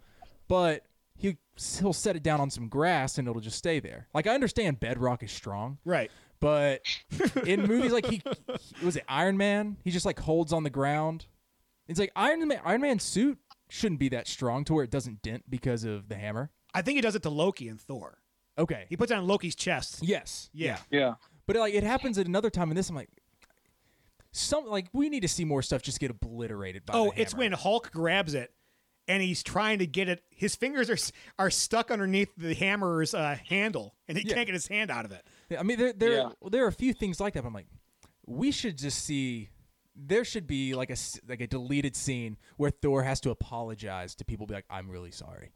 But he he'll set it down on some grass and it'll just stay there. Like I understand bedrock is strong, Right. but in movies like he, he- was it Iron Man, he just like holds on the ground. It's like Iron Man Iron Man's suit shouldn't be that strong to where it doesn't dent because of the hammer. I think he does it to Loki and Thor. Okay. He puts it on Loki's chest. Yes. Yeah. Yeah. But like it happens at another time in this I'm like some like we need to see more stuff just get obliterated by Oh, the it's when Hulk grabs it and he's trying to get it. His fingers are are stuck underneath the hammer's uh, handle, and he Yeah. can't get his hand out of it. I mean, there there Yeah. there are a few things like that. But I'm like, we should just see. There should be like a s- like a deleted scene where Thor has to apologize to people. Be like, I'm really sorry.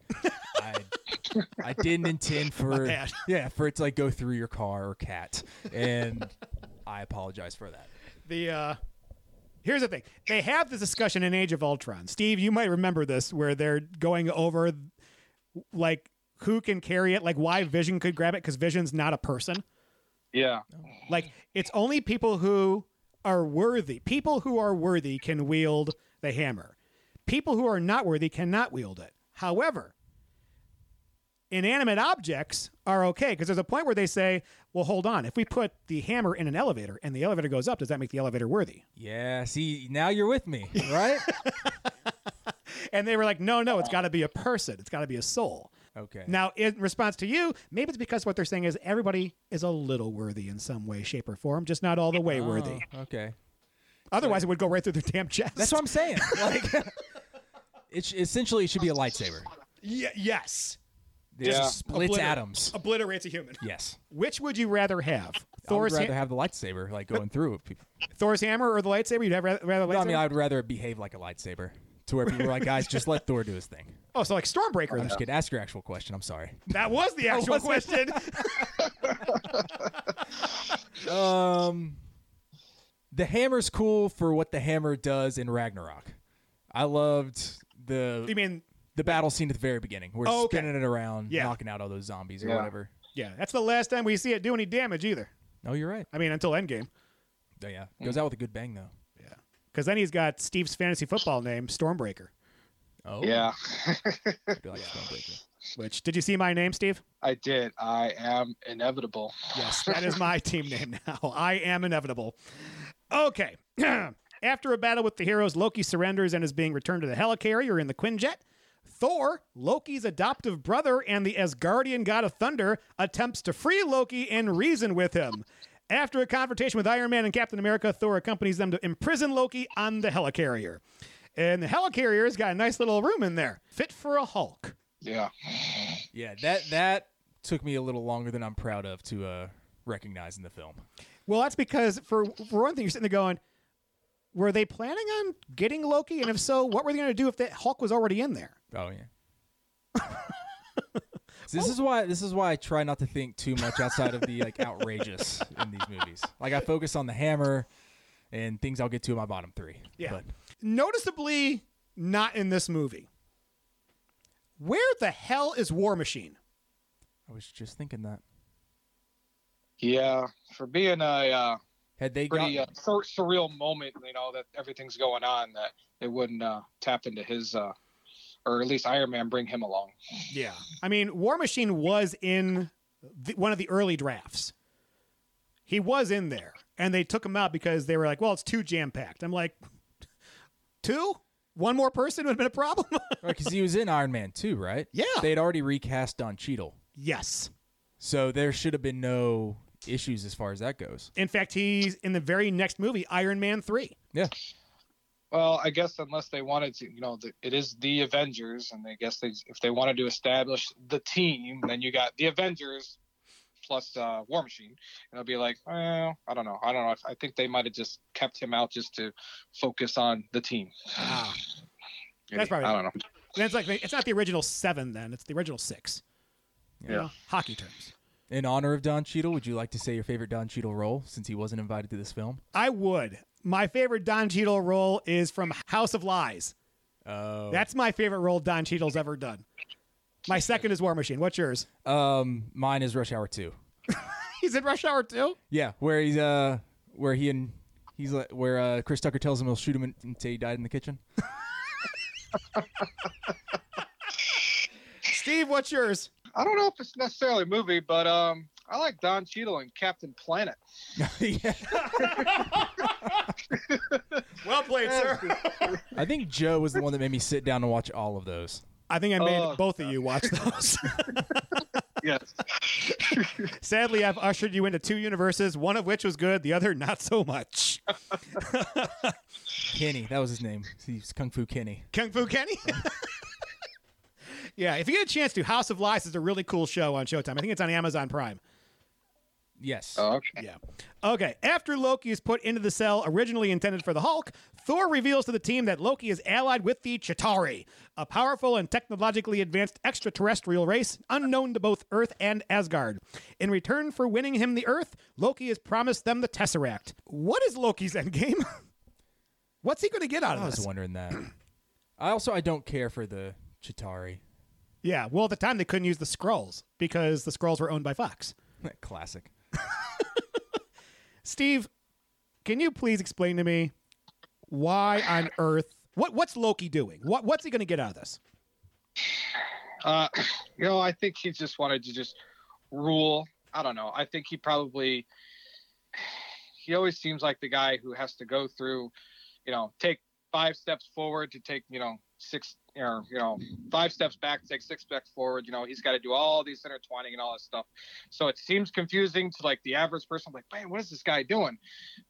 I I didn't intend for yeah for it to like go through your car or cat, and I apologize for that. The uh, here's the thing: they have this discussion in Age of Ultron. Steve, you might remember this, where they're going over like who can carry it, like why Vision could grab it because Vision's not a person. Yeah. Like it's only people who are worthy. People who are worthy can wield the hammer. People who are not worthy cannot wield it. However, inanimate objects are okay because there's a point where they say, "Well, hold on. If we put the hammer in an elevator and the elevator goes up, does that make the elevator worthy?" Yeah, see now you're with me, right? And they were like, "No, no. It's got to be a person. It's got to be a soul." okay. Now, in response to you, maybe it's because what they're saying is everybody is a little worthy in some way, shape, or form, just not all the way oh, worthy. Oh, okay. Otherwise, it would go right through their damn chest. That's what I'm saying. Like, it essentially it should be a lightsaber. Y- yes. It Yeah. just splits Obliter- atoms. Obliterates a human. Yes. Which would you rather have? I would Thor's, rather ha- have the lightsaber, like going through. People- Thor's hammer or the lightsaber? You'd have rather, rather No, I mean, I would rather it behave like a lightsaber, to where people are like, guys, just let Thor do his thing. oh, so like Stormbreaker. I'm then. just kidding. Ask your actual question. I'm sorry. That was the actual was question. Um, the hammer's cool for what the hammer does in Ragnarok. I loved the you mean, the battle scene at the very beginning, We're Oh, okay. spinning it around, Yeah. knocking out all those zombies or Yeah. whatever. yeah, that's the last time we see it do any damage either. No, you're right. I mean, until Endgame. Oh, yeah, goes out with a good bang though. Yeah. Because then he's got Steve's fantasy football name, Stormbreaker. Oh, Yeah. I do like Stormbreaker. Which, did you see my name, Steve? I did. I am inevitable. Yes, that is my team name now. I am inevitable. Okay. After a battle with the heroes, Loki surrenders and is being returned to the helicarrier in the Quinjet. Thor, Loki's adoptive brother and the Asgardian god of thunder, attempts to free Loki and reason with him. After a confrontation with Iron Man and Captain America, Thor accompanies them to imprison Loki on the helicarrier. And the helicarrier's got a nice little room in there, fit for a Hulk. Yeah. Yeah, that that took me a little longer than I'm proud of to uh, recognize in the film. Well, that's because for for one thing, you're sitting there going, were they planning on getting Loki? And if so, what were they going to do if that Hulk was already in there? Oh yeah. So this is why this is why I try not to think too much outside of the like outrageous in these movies. Like I focus on the hammer and things I'll get to in my bottom three. Yeah. But Noticeably not in this movie. Where the hell is War Machine? I was just thinking that. Yeah. For being a uh, Had they pretty got uh, sur- surreal moment, you know, that everything's going on that they wouldn't uh, tap into his, uh, or at least Iron Man bring him along. Yeah. I mean, War Machine was in the, one of the early drafts. He was in there, and they took him out because they were like, well, it's too jam packed. I'm like, two? One more person would have been a problem? because he was in Iron Man 2, right? Yeah. They had already recast Don Cheadle. yes. So there should have been no issues as far as that goes. In fact, he's in the very next movie, Iron Man 3. Yeah. Well, I guess unless they wanted to, you know, the, it is the Avengers, and I guess they, if they wanted to establish the team, then you got the Avengers plus uh, War Machine, and it'll be like, well, I don't know, I don't know. I think they might have just kept him out just to focus on the team. Ah. Maybe. That's probably- I don't know. And it's like, it's not the original seven then, it's the original six. You Yeah. know, hockey terms. In honor of Don Cheadle, would you like to say your favorite Don Cheadle role since he wasn't invited to this film? I would. My favorite Don Cheadle role is from House of Lies. Oh. That's my favorite role Don Cheadle's ever done. My second is War Machine. What's yours? Um, mine is Rush Hour 2. He's in Rush Hour too. Yeah, where he's uh, where he and he's like where uh, Chris Tucker tells him he'll shoot him in- until he died in the kitchen. Steve, what's yours? I don't know if it's necessarily a movie, but um, I like Don Cheadle and Captain Planet. Well played, sir. I think Joe was the one that made me sit down and watch all of those. I think I made Oh, both of you watch those. Yes. Sadly, I've ushered you into two universes, one of which was good, the other not so much. Kenny, that was his name. He's Kung Fu Kenny. Kung Fu Kenny? Yeah, if you get a chance to, House of Lies is a really cool show on Showtime. I think it's on Amazon Prime. Yes. Oh, okay. Yeah. Okay. After Loki is put into the cell originally intended for the Hulk, Thor reveals to the team that Loki is allied with the Chitauri, a powerful and technologically advanced extraterrestrial race unknown to both Earth and Asgard. In return for winning him the Earth, Loki has promised them the Tesseract. What is Loki's endgame? What's he going to get out of this? I was this? wondering that. I also I don't care for the Chitauri. Yeah. Well, at the time they couldn't use the Skrulls because the Skrulls were owned by Fox. Classic. Steve, can you please explain to me why on earth what what's Loki doing? What what's he going to get out of this? Uh, you know, I think he just wanted to just rule. I don't know. I think he probably he always seems like the guy who has to go through, you know, take five steps forward to take, you know, six or you know, five steps back take six steps forward. You know, he's got to do all these intertwining and all this stuff. So it seems confusing to like the average person. Like, man, what is this guy doing?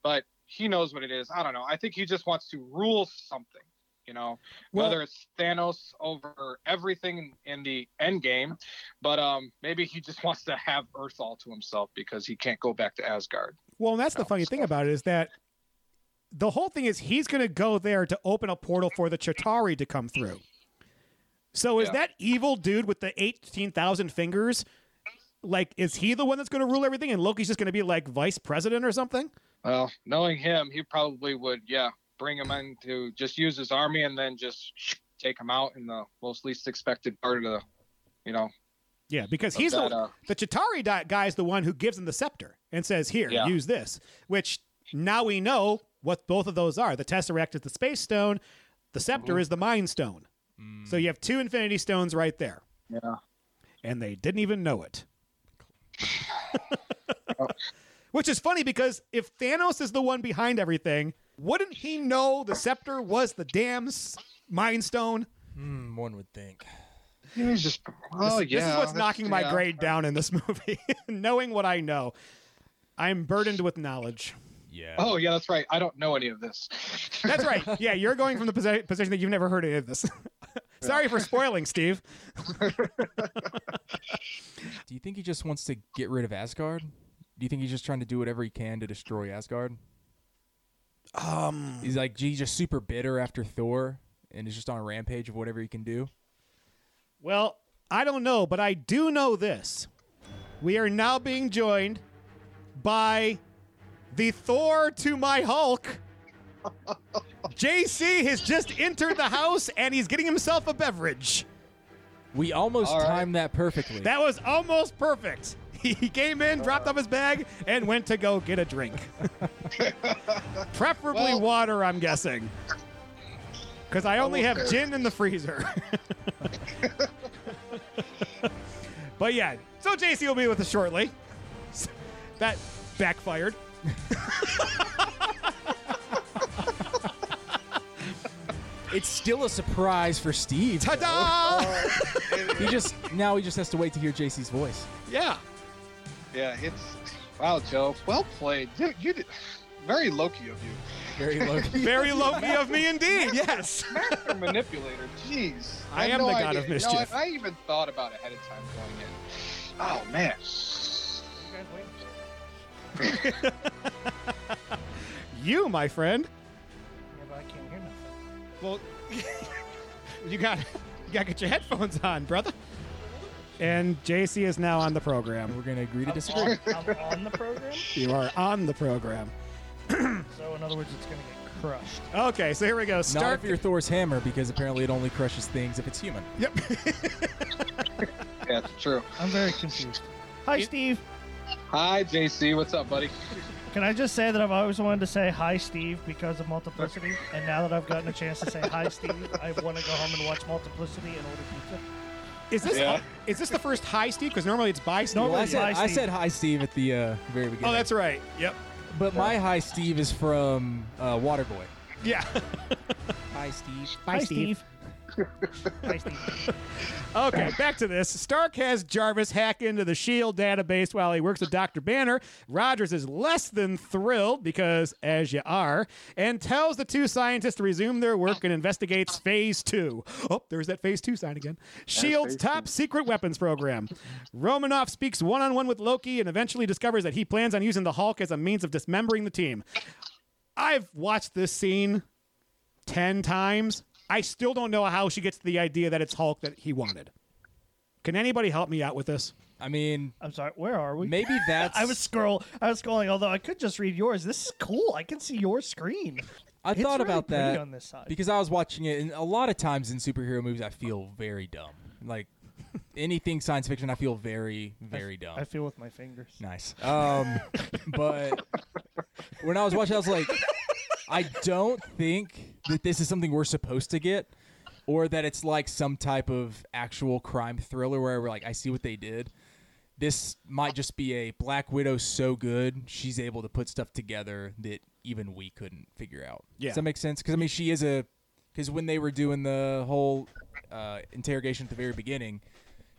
But he knows what it is. I don't know. I think he just wants to rule something. You know, Well- whether it's Thanos over everything in, in the end game, but um, maybe he just wants to have Earth all to himself because he can't go back to Asgard. Well, and that's the funny thing about it is that the whole thing is he's going to go there to open a portal for the Chitauri to come through. So is Yeah. that evil dude with the 18,000 fingers like is he the one that's going to rule everything and Loki's just going to be like vice president or something? Well, knowing him, he probably would, yeah, bring him in to just use his army and then just take him out in the most least expected part of the, you know, Yeah, because he's that, the uh, the Chitauri guy is the one who gives him the scepter and says, "Here, Yeah. use this." Which now we know what both of those are. The Tesseract is the Space Stone. The scepter Mhm. is the Mind Stone. So you have two Infinity Stones right there, yeah. and they didn't even know it. Which is funny because if Thanos is the one behind everything, wouldn't he know the scepter was the damn s- Mind Stone? Hmm, one would think. He's just, oh this, yeah. this is what's knocking my yeah. grade down in this movie. Knowing what I know, I'm burdened with knowledge. Yeah. Oh yeah, that's right. I don't know any of this. That's right. Yeah, you're going from the posi- position that you've never heard any of this. Sorry for spoiling, Steve. Do you think he just wants to get rid of Asgard? Do you think he's just trying to do whatever he can to destroy Asgard? Um, He's like he's just super bitter after Thor and is just on a rampage of whatever he can do. well, I don't know, but I do know this. We are now being joined by the Thor to my Hulk. JC has just entered the house and he's getting himself a beverage. We almost All right. timed that perfectly. That was almost perfect. he came in, dropped off his bag, and went to go get a drink. Preferably Well- water, I'm guessing. Because I only have gin in the freezer. but yeah, so JC will be with us shortly. That backfired. It's still a surprise for Steve. Ta-da! Oh, he just now he just has to wait to hear JC's voice. yeah. Yeah, it's wow, Joe. Well played. You, you did very Loki of you. Very low. Very Loki of me indeed. Yes. Master manipulator. Jeez. I had am no the god idea. of You know what? mischief. I even thought about it ahead of time going in. Oh man. You, my friend. Yeah, but I can't hear nothing. Well, you got you got to get your headphones on, brother. And JC is now on the program. We're gonna agree to disagree. I'm on the program, You are on the program. so in other words, it's gonna get crushed. Okay, so here we go. Start Not if you're Thor's hammer, because apparently it only crushes things if it's human. Yep. Yeah, it's true. I'm very confused. Hi, Steve. Hi, JC. What's up, buddy? Can I just say that I've always wanted to say hi, Steve, because of Multiplicity, and now that I've gotten a chance to say hi, Steve, I want to go home and watch Multiplicity and order pizza. Is this Yeah. is this the first hi Steve? Because normally it's bye Steve. Normally Well, I it's said hi, I Steve. said hi, Steve, at the uh, very beginning. Oh, that's right. Yep. But my hi, Steve, is from uh, Waterboy. Yeah. Hi, Steve. Bye, hi, Steve. Steve. hi, Steve. Okay, back to this. Stark has Jarvis hack into the SHIELD database while he works with Dr. Banner. Rogers is less than thrilled because, as you are, and tells the two scientists to resume their work and investigates Phase 2. Oh, there's that Phase 2 sign again. SHIELD's top secret weapons program. Romanoff speaks one on one with Loki and eventually discovers that he plans on using the Hulk as a means of dismembering the team. I've watched this scene 10 times. I still don't know how she gets to the idea that it's Hulk that he wanted. Can anybody help me out with this? I mean, I'm sorry. Where are we? maybe that's. I was scroll. I was scrolling. Although I could just read yours. This is cool. I can see your screen. I It's thought really about that on this side. because I was watching it, and a lot of times in superhero movies, I feel very dumb. Like anything science fiction, I feel very, very dumb. I feel with my fingers. Nice. Um, but when I was watching, I was like, I don't think that this is something we're supposed to get, or that it's like some type of actual crime thriller where we're like, I see what they did. This might just be a Black Widow so good she's able to put stuff together that even we couldn't figure out. Yeah. Does that make sense? Because I mean, she is a because when they were doing the whole uh, interrogation at the very beginning,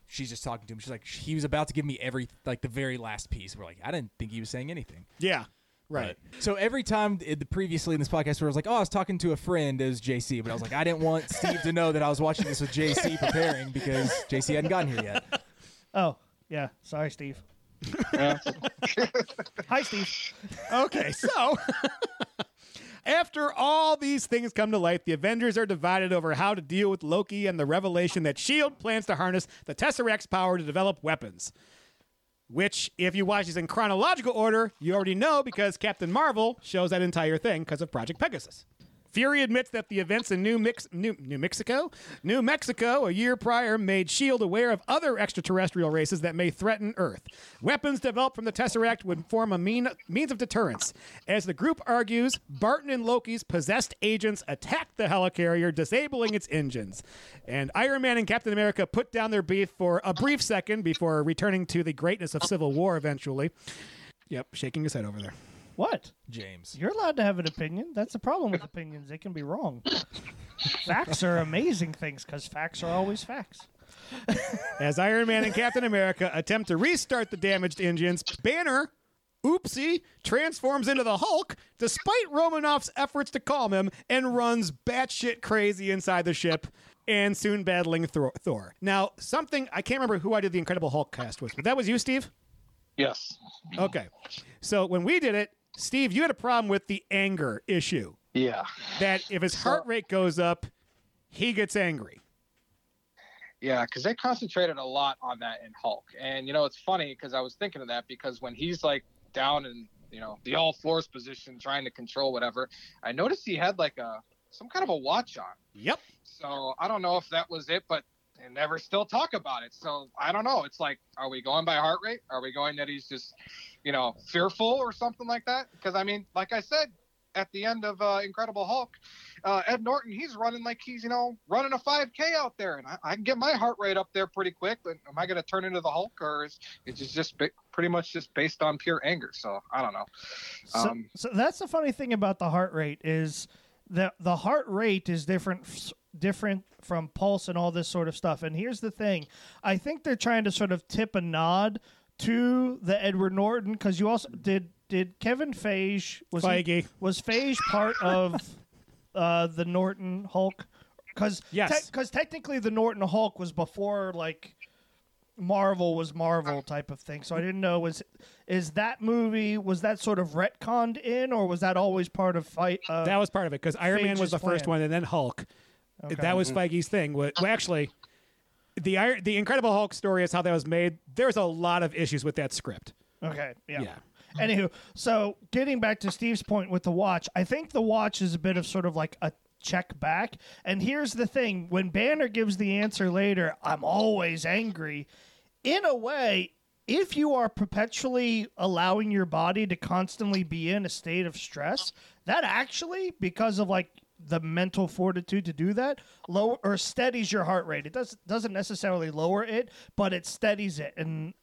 she's just talking to him. She's like, he was about to give me every like the very last piece. We're like, I didn't think he was saying anything. Yeah. Right. But- so every time in the previously in this podcast where I was like, oh, I was talking to a friend as JC, but I was like, I didn't want Steve to know that I was watching this with JC preparing because JC hadn't gotten here yet. Oh, yeah. Sorry, Steve. Hi, Steve. Okay, so after all these things come to light, the Avengers are divided over how to deal with Loki and the revelation that S.H.I.E.L.D. plans to harness the Tesseract's power to develop weapons. Which, if you watch these in chronological order, you already know because Captain Marvel shows that entire thing because of Project Pegasus. Fury admits that the events in New, Mix- New, New Mexico, New Mexico, a year prior, made Shield aware of other extraterrestrial races that may threaten Earth. Weapons developed from the Tesseract would form a mean, means of deterrence. As the group argues, Barton and Loki's possessed agents attack the helicarrier, disabling its engines. And Iron Man and Captain America put down their beef for a brief second before returning to the greatness of Civil War eventually. Yep, shaking his head over there. What? James. You're allowed to have an opinion. That's the problem with opinions. They can be wrong. facts are amazing things because facts are always facts. As Iron Man and Captain America attempt to restart the damaged engines, Banner, oopsie, transforms into the Hulk despite Romanoff's efforts to calm him and runs batshit crazy inside the ship and soon battling Thor. Thor. Now, something I can't remember who I did the Incredible Hulk cast with, but that was you, Steve? yes. Okay. So when we did it, Steve, you had a problem with the anger issue. Yeah. That if his heart rate goes up, he gets angry. Yeah, because they concentrated a lot on that in Hulk. And, you know, it's funny because I was thinking of that because when he's like down in, you know, the all force position trying to control whatever, I noticed he had like a some kind of a watch on. Yep. So I don't know if that was it, but and never still talk about it. So I don't know. It's like, are we going by heart rate? Are we going that he's just, you know, fearful or something like that? Because I mean, like I said, at the end of uh, Incredible Hulk, uh, Ed Norton, he's running like he's, you know, running a 5K out there, and I, I can get my heart rate up there pretty quick. But am I going to turn into the Hulk, or is it just just pretty much just based on pure anger? So I don't know. So, Um, so that's the funny thing about the heart rate is the the heart rate is different different from pulse and all this sort of stuff. And here's the thing, I think they're trying to sort of tip a nod to the Edward Norton because you also did did Kevin Feige was he- Feige. was Feige part of uh, the Norton Hulk? Because Yes. because technically the Norton Hulk was before like Marvel was Marvel type of thing. So I didn't know was is that movie was that sort of retconned in or was that always part of fight? Uh, that was part of it because Iron Man was the first plan. one, and then Hulk. Okay. That was Feige's thing. Well, actually, the the Incredible Hulk story is how that was made. There's a lot of issues with that script. okay. Yeah. Yeah. Anywho, so getting back to Steve's point with the watch, I think the watch is a bit of sort of like a check back. And here's the thing: when Banner gives the answer later, I'm always angry. In a way, if you are perpetually allowing your body to constantly be in a state of stress, that actually, because of like the mental fortitude to do that, lower or steadies your heart rate. It does doesn't necessarily lower it, but it steadies it. And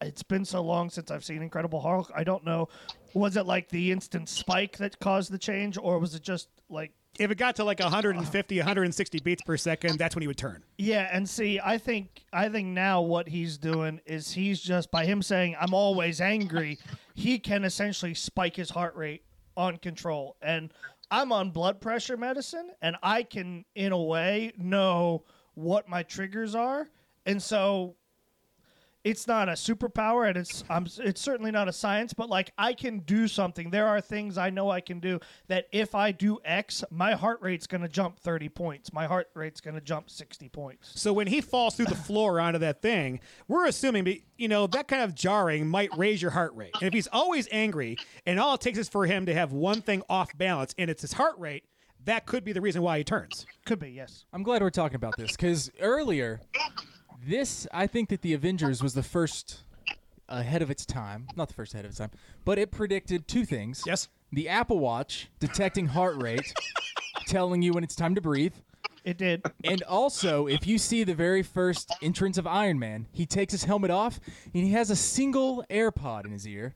it's been so long since I've seen Incredible Hulk. I don't know, was it like the instant spike that caused the change, or was it just like If it got to like 150, 160 beats per second, that's when he would turn. Yeah, and see, I think I think now what he's doing is he's just by him saying I'm always angry, he can essentially spike his heart rate on control. And I'm on blood pressure medicine and I can in a way know what my triggers are. And so it's not a superpower and it's I'm it's certainly not a science, but like I can do something. There are things I know I can do that if I do X, my heart rate's going to jump 30 points. My heart rate's going to jump 60 points. So when he falls through the floor onto that thing, we're assuming, be- you know, that kind of jarring might raise your heart rate. And if he's always angry, and all it takes is for him to have one thing off balance, and it's his heart rate, that could be the reason why he turns. Could be, yes. I'm glad we're talking about this because earlier, this I think that the Avengers was the first ahead of its time. Not the first ahead of its time, but it predicted two things. Yes. The Apple Watch detecting heart rate, telling you when it's time to breathe. It did. And also, if you see the very first entrance of Iron Man, he takes his helmet off and he has a single AirPod in his ear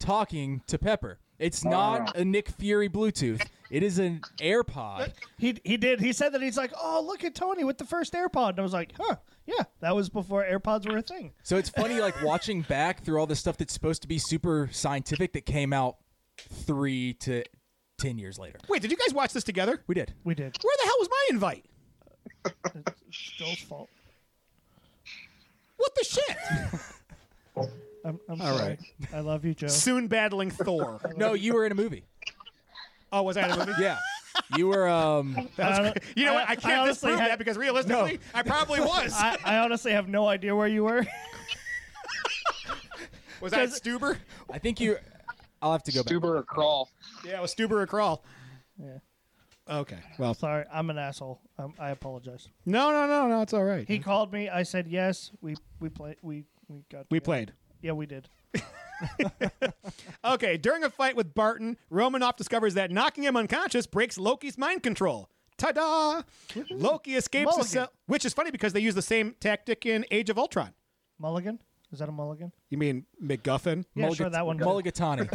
talking to Pepper. It's not a Nick Fury Bluetooth. It is an AirPod. He he did. He said that he's like, "Oh, look at Tony with the first AirPod." And I was like, "Huh, yeah, that was before AirPods were a thing." So it's funny, like watching back through all the stuff that's supposed to be super scientific that came out three to ten years later. Wait, did you guys watch this together? We did. We did. Where the hell was my invite? Joel's fault. What the shit? I'm, I'm All sorry. right. I love you, Joe. Soon battling Thor. No, you were in a movie. Oh, was I in a movie? Yeah, you were. Um, That was you know what? I- I I can't honestly disprove had- that because realistically, I probably was. I, I honestly have no idea where you were. was that Stuber? I think you. I'll have to go back. Stuber or crawl. Yeah, it was Stuber or Crawl. Yeah. Okay. Well, Sorry, I'm an asshole. Um, I apologize. no, no, no, no. It's all right. He called me. I said yes. We we played. We we got. we together. played. Yeah, we did. Okay, during a fight with Barton, Romanoff discovers that knocking him unconscious breaks Loki's mind control. Ta-da! Loki escapes the cell, which is funny because they use the same tactic in Age of Ultron. Mulligan. Is that a mulligan? You mean McGuffin? Yeah, sure, that one. Mulligatawny.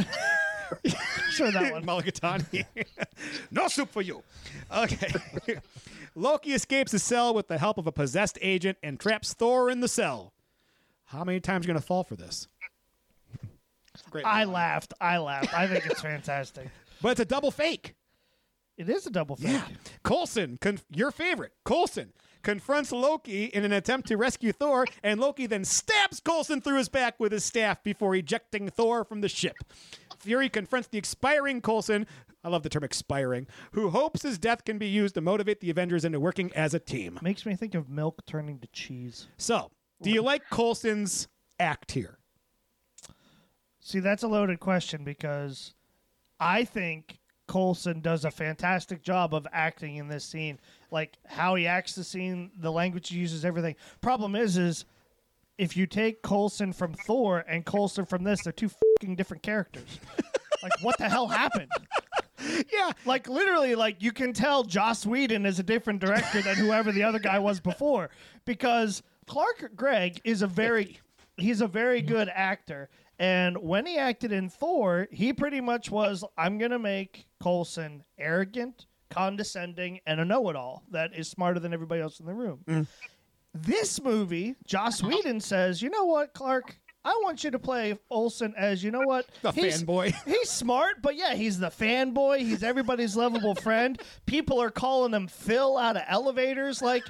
Sure, that one. Mulligatawny. no soup for you. Okay. Loki escapes the cell with the help of a possessed agent and traps Thor in the cell. How many times are you going to fall for this? Great. I laughed. I laughed. I think it's fantastic. but it's a double fake. It is a double fake. Yeah. Coulson, con- your favorite, Coulson, confronts Loki in an attempt to rescue Thor, and Loki then stabs Coulson through his back with his staff before ejecting Thor from the ship. Fury confronts the expiring Coulson, I love the term expiring, who hopes his death can be used to motivate the Avengers into working as a team. Makes me think of milk turning to cheese. So, do you like Coulson's act here? See, that's a loaded question because I think Coulson does a fantastic job of acting in this scene. Like how he acts the scene, the language he uses, everything. Problem is, is if you take Coulson from Thor and Coulson from this, they're two fucking different characters. like what the hell happened? Yeah. Like literally, like you can tell Joss Whedon is a different director than whoever the other guy was before because Clark Gregg is a very he's a very good actor. And when he acted in Thor, he pretty much was I'm gonna make Coulson arrogant, condescending, and a know-it-all that is smarter than everybody else in the room. Mm. This movie, Joss Whedon says, you know what, Clark? I want you to play Olsen as you know what The He's- fanboy. He's smart, but yeah, he's the fanboy. He's everybody's lovable friend. People are calling him Phil out of elevators. Like,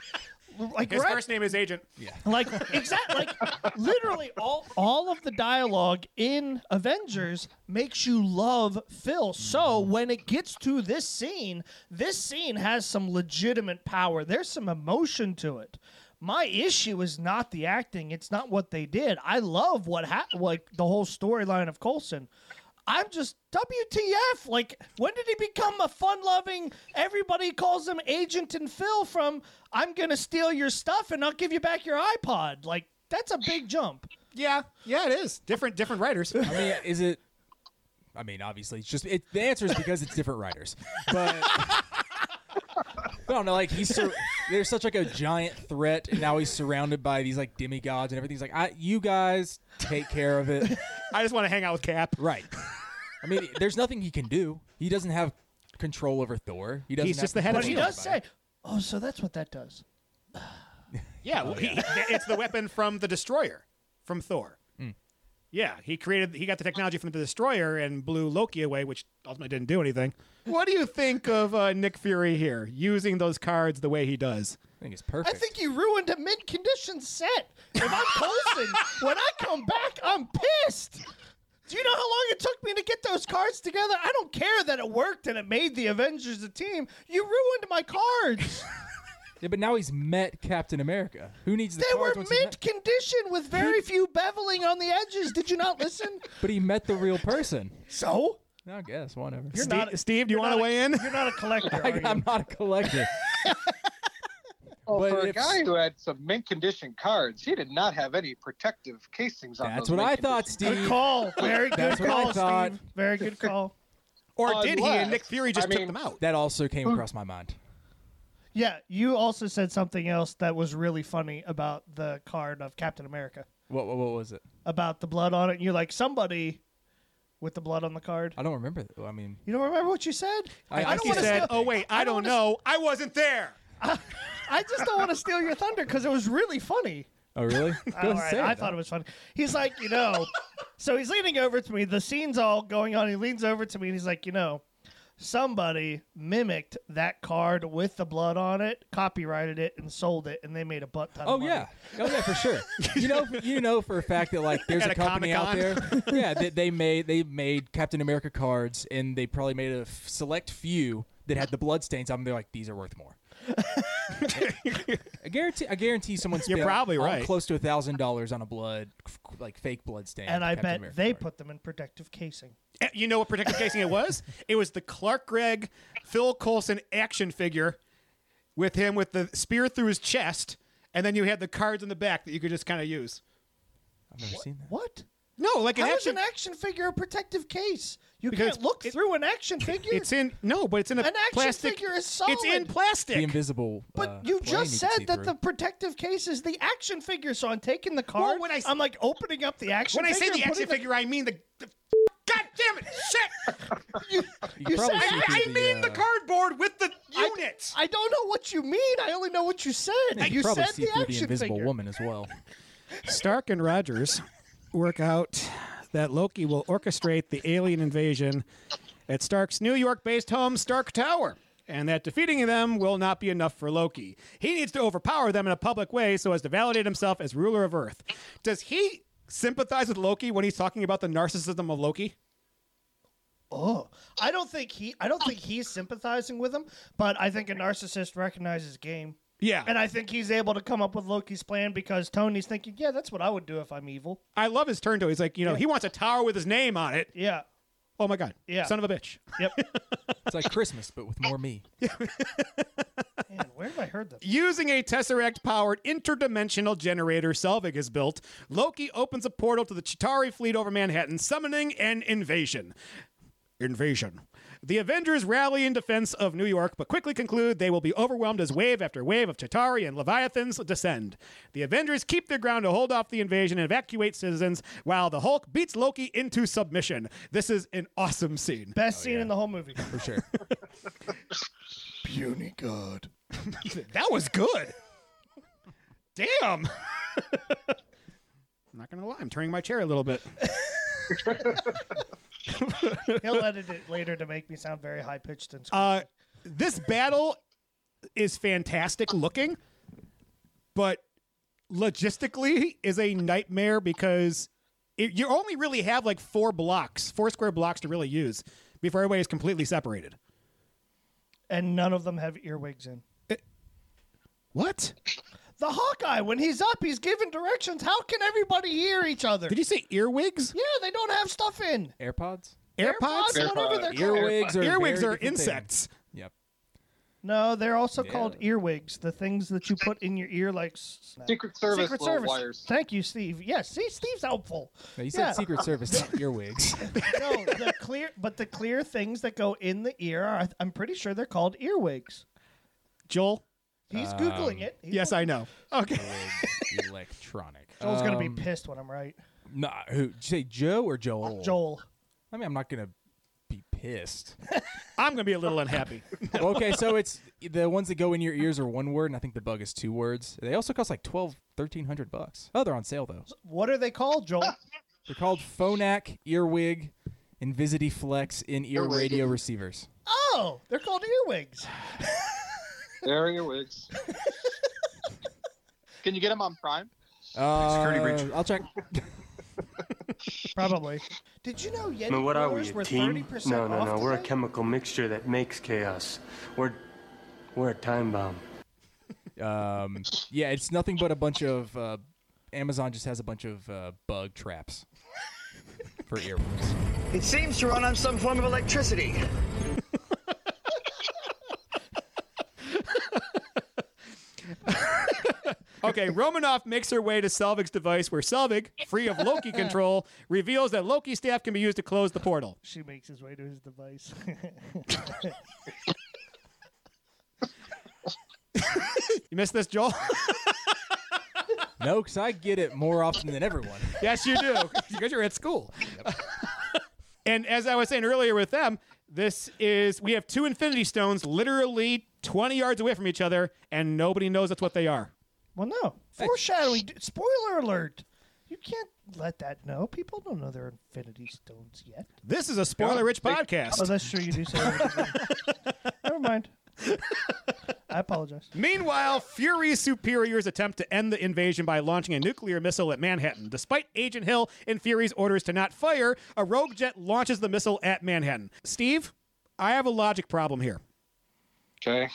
like His right- first name is Agent. Yeah. like exactly like literally all all of the dialogue in Avengers makes you love Phil. So mm-hmm. when it gets to this scene, this scene has some legitimate power. There's some emotion to it. My issue is not the acting. It's not what they did. I love what happened, like the whole storyline of Coulson. I'm just WTF. Like, when did he become a fun loving, everybody calls him Agent and Phil from I'm going to steal your stuff and I'll give you back your iPod? Like, that's a big jump. Yeah, yeah, it is. Different different writers. I mean, is it? I mean, obviously, it's just it, the answer is because it's different writers. But I don't know. Like he's sur- there's such like a giant threat, and now he's surrounded by these like demigods and everything. He's like, I, you guys take care of it, I just want to hang out with Cap. right? I mean, there's nothing he can do. He doesn't have control over Thor. He doesn't. He's have just the head of But he control does over say, oh, so that's what that does. Yeah, Oh, well, he, it's the weapon from the Destroyer, from Thor. Yeah, he created, he got the technology from the Destroyer and blew Loki away, which ultimately didn't do anything. What do you think of uh, Nick Fury here, using those cards the way he does? I think it's perfect. I perfect. think you ruined a mid condition set. If I'm Coulson, when I come back, I'm pissed. Do you know how long it took me to get those cards together? I don't care that it worked and it made the Avengers a team. You ruined my cards. yeah, but now he's met Captain America. Who needs the they were cards once he mid met- condition with very few beveling on the edges. Did you not listen? But he met the real person. So I guess whatever. you're Steve, not. Steve, do you want to weigh in? You're not a collector. I, Are you? I'm not a collector. Well, oh, But for a if- guy who had some mint condition cards, he did not have any protective casings on them. That's those what I mint thought, condition Good Steve. call. Very good That's what I call, thought. Steve. Very good call. Or did he and Nick Fury just I took them out? That also came across my mind. Yeah, you also said something else that was really funny about the card of Captain America. What, what, what was it? About the blood on it. And you're like, somebody with the blood on the card. I don't remember. th- I mean, You don't remember what you said? I- I don't Like wanna said, steal- oh, wait, I, don't wanna know. I wasn't there. I just don't want to steal your thunder because it was really funny. oh really? Go All right, say I it, thought it was funny. He's like, you know, so he's leaning over to me. The scene's all going on. He leans over to me and he's like, you know, somebody mimicked that card with the blood on it, copyrighted it, and sold it, and they made a butt ton. Oh of money. yeah, oh yeah, for sure. You know, you know for a fact that like there's At a a company out there. Yeah, that they made they made Captain America cards, and they probably made a f- select few that had the blood stains on them. They're like, these are worth more. I guarantee. I guarantee someone You're spent probably all- right. close to a thousand dollars on a blood, like fake blood stain. And I Captain bet America they card. put them in protective casing. Eh, You know what protective casing it was? It was the Clark Gregg, Phil Coulson action figure with him with the spear through his chest, and then you had the cards in the back that you could just kind of use. I've never seen that. What? No, like an How is action. an action figure a protective case? You Because can't look it- through an action figure. It's in no, but it's in a An action plastic. figure is It's in plastic. The invisible. But uh, you just said see that through. the protective case is the action figure. So I'm taking the card. when I s- I'm like opening up the action. when I say the action putting figure, I mean the. the God damn it! Shit! You, You you said I, I the, mean the uh, cardboard with the I- unit. I don't know what you mean. I only know what you said. You, you probably said see the through the invisible figure. woman as well. Stark and Rogers work out that Loki will orchestrate the alien invasion at Stark's New York based home, Stark Tower, and that defeating them will not be enough for Loki. He needs to overpower them in a public way so as to validate himself as ruler of Earth. Does he sympathize with Loki when he's talking about the narcissism of Loki? Oh, I don't think he. I don't think he's sympathizing with him. But I think a narcissist recognizes game. Yeah. And I think he's able to come up with Loki's plan because Tony's thinking, yeah, that's what I would do if I'm evil. I love his turn to. He's like, you know, he wants a tower with his name on it. Yeah. Oh my god. Yeah. Son of a bitch. Yep. It's like Christmas, but with more me. Man, where have I heard that? Using a Tesseract powered interdimensional generator Selvig has built, Loki opens a portal to the Chitauri fleet over Manhattan, summoning an invasion. Invasion. The Avengers rally in defense of New York, but quickly conclude they will be overwhelmed as wave after wave of Chitauri and Leviathans descend. The Avengers keep their ground to hold off the invasion and evacuate citizens, while the Hulk beats Loki into submission. This is an awesome scene. Best oh, scene in the whole movie. For sure. Puny God. that was good. Damn. I'm not gonna lie, I'm turning my chair a little bit. He'll edit it later to make me sound very high pitched and. Uh, this battle is fantastic looking, but logistically is a nightmare because it, you only really have like four blocks, four square blocks to really use before everybody is completely separated. and none of them have earwigs in. What? The Hawkeye, when he's up, he's giving directions. How can everybody hear each other? Did you say earwigs? Yeah, they don't have stuff in. AirPods? AirPods? whatever they're called. Earwigs are Earwigs very are different thing. insects. Yep. No, they're also Yeah. called earwigs. The things that you put in your ear, like s- Secret Service Secret little Service. wires. Thank you, Steve. Yes, see, Steve's helpful. No, you said Yeah. Secret Service, not earwigs. no, the clear, but the clear things that go in the ear, are, I'm pretty sure they're called earwigs. Joel? He's googling Um, it. He's Yes, I know. Okay. Earwig electronic. Joel's gonna be Um, pissed when I'm right. Nah, who? Did you say Joe or Joel? Joel. I mean, I'm not gonna be pissed. I'm going to be a little unhappy. okay, so it's the ones that go in your ears are one word, and I think the bug is two words. They also cost like 12, 1300 bucks. Oh, they're on sale though. What are they called, Joel? They're called Phonak Earwig Invisity Flex in ear Earwig. radio receivers. oh, they're called earwigs. There are your wigs. Can you get them on Prime? Security breach. Uh, I'll check. Probably. Did you know Yeti I mean, what are we, a were team? 30% No, no, off no. We're a today? chemical mixture that makes chaos. We're, we're a time bomb. Um, yeah, it's nothing but a bunch of. Uh, Amazon just has a bunch of uh, bug traps for earwigs. It seems to run on some form of electricity. Okay, Romanoff makes her way to Selvig's device where Selvig, free of Loki control, reveals that Loki staff can be used to close the portal. She makes his way to his device. You missed this, Joel? No, because I get it more often than everyone. yes, you do, because you're at school. and as I was saying earlier with them, this is we have two Infinity Stones literally 20 yards away from each other, and nobody knows that's what they are. Well, no. Foreshadowing. Spoiler alert. You can't let that know. People don't know they're Infinity Stones yet. This is a spoiler-rich podcast. Oh, that's true. You do say that. Never mind. I apologize. Meanwhile, Fury's superiors attempt to end the invasion by launching a nuclear missile at Manhattan. Despite Agent Hill and Fury's orders to not fire, a rogue jet launches the missile at Manhattan. Steve, I have a logic problem here. Okay.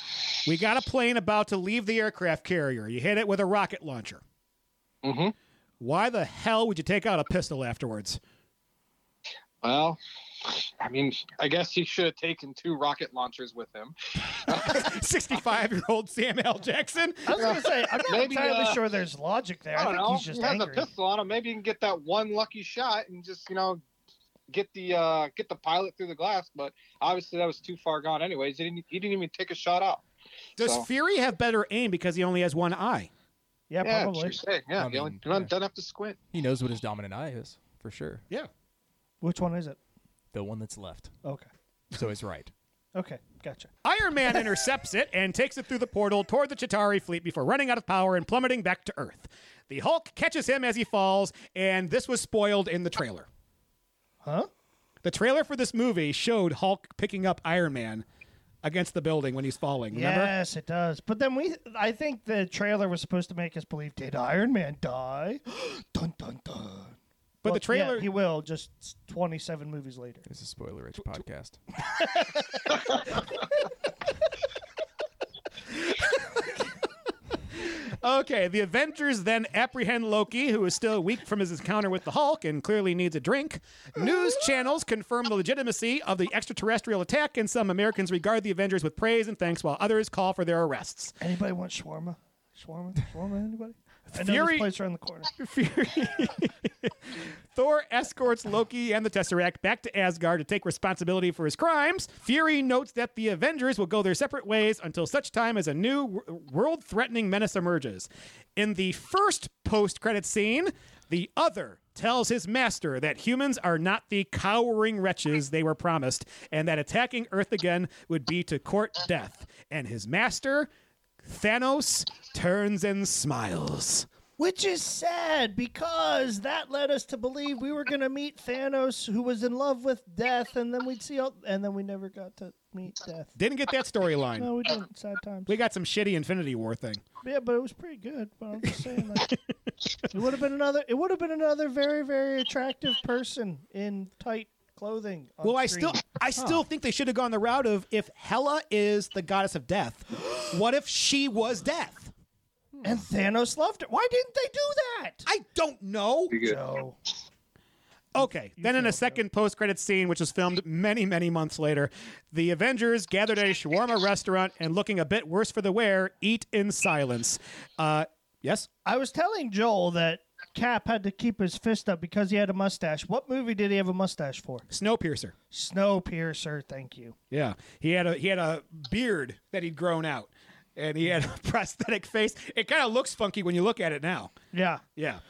We got a plane about to leave the aircraft carrier. You hit it with a rocket launcher. Mm-hmm. Why the hell would you take out a pistol afterwards? Well, I mean, I guess he should have taken two rocket launchers with him. 65 year old Sam L. Jackson? I was gonna say I'm not Maybe, entirely uh, sure there's logic there. I I, don't think know. he's just he has angry. a pistol on him. Maybe he can get that one lucky shot and just you know get the uh, get the pilot through the glass. But obviously that was too far gone. Anyways, he didn't he didn't even take a shot out. Does So- Fury have better aim because he only has one eye? Yeah, Yeah, probably. Sure say. Yeah, I mean, only, yeah, doesn't have to squint. He knows what his dominant eye is for sure. Yeah. Which one is it? The one that's left. Okay. So he's right. Okay, gotcha. Iron Man intercepts it and takes it through the portal toward the Chitauri fleet before running out of power and plummeting back to Earth. The Hulk catches him as he falls, and this was spoiled in the trailer. Huh? The trailer for this movie showed Hulk picking up Iron Man against the building when he's falling. Remember? Yes, it does. But then we, I think the trailer was supposed to make us believe, did Iron Man die? dun dun dun. But Well, the trailer, yeah, he will. Just 27 movies later. It's a spoiler rich podcast. Okay, the Avengers then apprehend Loki, who is still weak from his encounter with the Hulk and clearly needs a drink. News channels confirm the legitimacy of the extraterrestrial attack, and some Americans regard the Avengers with praise and thanks, while others call for their arrests. Anybody want shawarma? Shawarma? Shawarma? Anybody? I know Fury- this place around the corner. Fury. Thor escorts Loki and the Tesseract back to Asgard to take responsibility for his crimes. Fury notes that the Avengers will go their separate ways until such time as a new world threatening menace emerges. In the first post credit scene, the other tells his master that humans are not the cowering wretches they were promised, and that attacking Earth again would be to court death. And his master, Thanos, turns and smiles. Which is sad because that led us to believe we were going to meet Thanos, who was in love with death, and then we'd see, all, and then we never got to meet death. Didn't get that storyline. No, we didn't. Sad times. We got some shitty Infinity War thing. Yeah, but it was pretty good. But I'm just saying, like, it would have been another. It would have been another very, very attractive person in tight clothing. on Well, I screen. still, I still think they should have gone the route of if Hela is the goddess of death, what if she was death? And Thanos loved her. Why didn't they do that? I don't know. Joe. Okay. Then in a second post-credit scene, which was filmed many, many months later, the Avengers gathered at a shawarma restaurant and, looking a bit worse for the wear, eat in silence. Uh, yes. I was telling Joel that Cap had to keep his fist up because he had a mustache. What movie did he have a mustache for? Snowpiercer. Snowpiercer. Thank you. Yeah, he had a he had a beard that he'd grown out, and he had a prosthetic face. It kind of looks funky when you look at it now. Yeah. Yeah.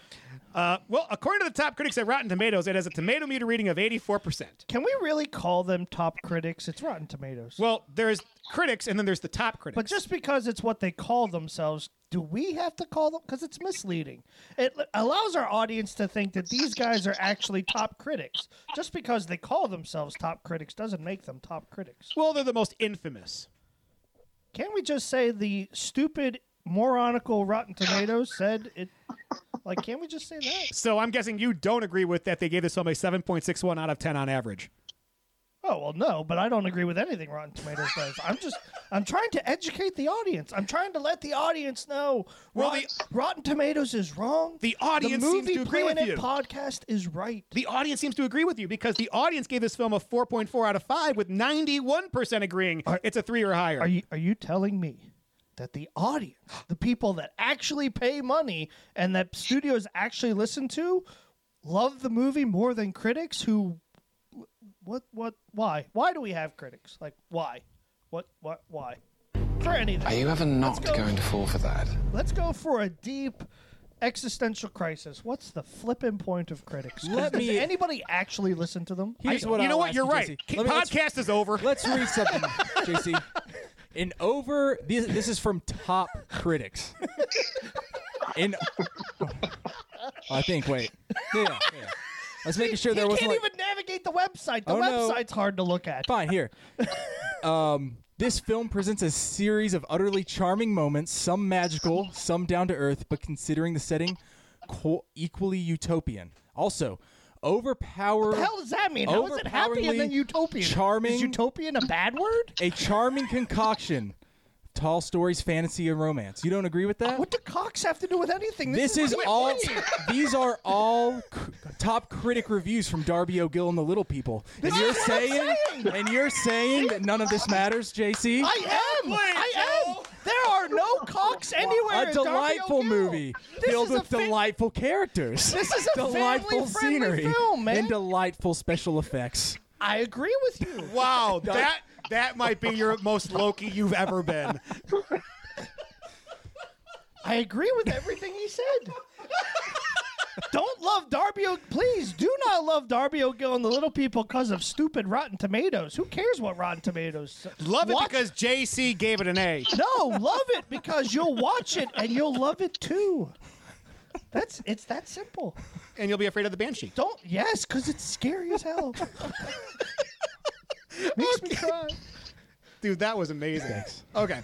Uh, well, according to the top critics at Rotten Tomatoes, it has a tomato meter reading of 84%. Can we really call them top critics? It's Rotten Tomatoes. Well, there's critics and then there's the top critics. But just because it's what they call themselves, do we have to call them? Because it's misleading. It allows our audience to think that these guys are actually top critics. Just because they call themselves top critics doesn't make them top critics. well, they're the most infamous. Can't we just say the stupid, moronical Rotten Tomatoes said it? Like, can't we just say that? So I'm guessing you don't agree with that they gave this film a 7.61 out of 10 on average. Oh well, no, but I don't agree with anything Rotten Tomatoes does. I'm just, I'm trying to educate the audience. I'm trying to let the audience know. Well, Rotten, Rotten Tomatoes is wrong. The audience the seems to agree with Planet you. podcast is right. The audience seems to agree with you because the audience gave this film a 4.4 out of 5 with 91% agreeing it's a 3 or higher. Are you are you telling me that the audience, the people that actually pay money and that studios actually listen to, love the movie more than critics who what what why? Why do we have critics? Like why? What what why? For anything. Are you ever not go- going to fall for that? Let's go for a deep existential crisis. What's the flipping point of critics? Let does me- anybody actually listen to them? Here's I- what you know I'll what? ask You're you, right. JC. K- Let me- let's- Podcast is over. Let's read something, JC. In over, this, this is from top critics. In, I think. Wait. Yeah. yeah. I was making sure there you wasn't can't like, even navigate the website. The Oh, no. website's hard to look at. Fine, here. um, this film presents a series of utterly charming moments, some magical, some down to earth, but considering the setting, qu- equally utopian. Also, overpower. What the hell does that mean? How is it happy and then overpoweringly utopian? Charming. Is utopian a bad word? a charming concoction. Tall stories, fantasy, and romance. You don't agree with that? What do cocks have to do with anything? This is Wait, all. wait. These are all c- top critic reviews from Darby O'Gill and the Little People. And you're is what I'm saying, saying. and you're saying that none of this matters, JC. I am. I am. There are no cocks anywhere. a in Darby delightful O'Gill. movie This filled is a with fa- delightful characters. This is a delightful family-friendly scenery film, man. and delightful special effects. I agree with you. Wow, that that might be your most Loki you've ever been. I agree with everything he said. Don't love Darby O. Please do not love Darby O'Gill and the Little People because of stupid Rotten Tomatoes. Who cares what Rotten Tomatoes? Love it Watch- because JC gave it an A. No, love it because you'll watch it and you'll love it too. That's it's that simple. And you'll be afraid of the Banshee. Don't yes, because it's scary as hell. Makes me cry. Dude, that was amazing. Okay.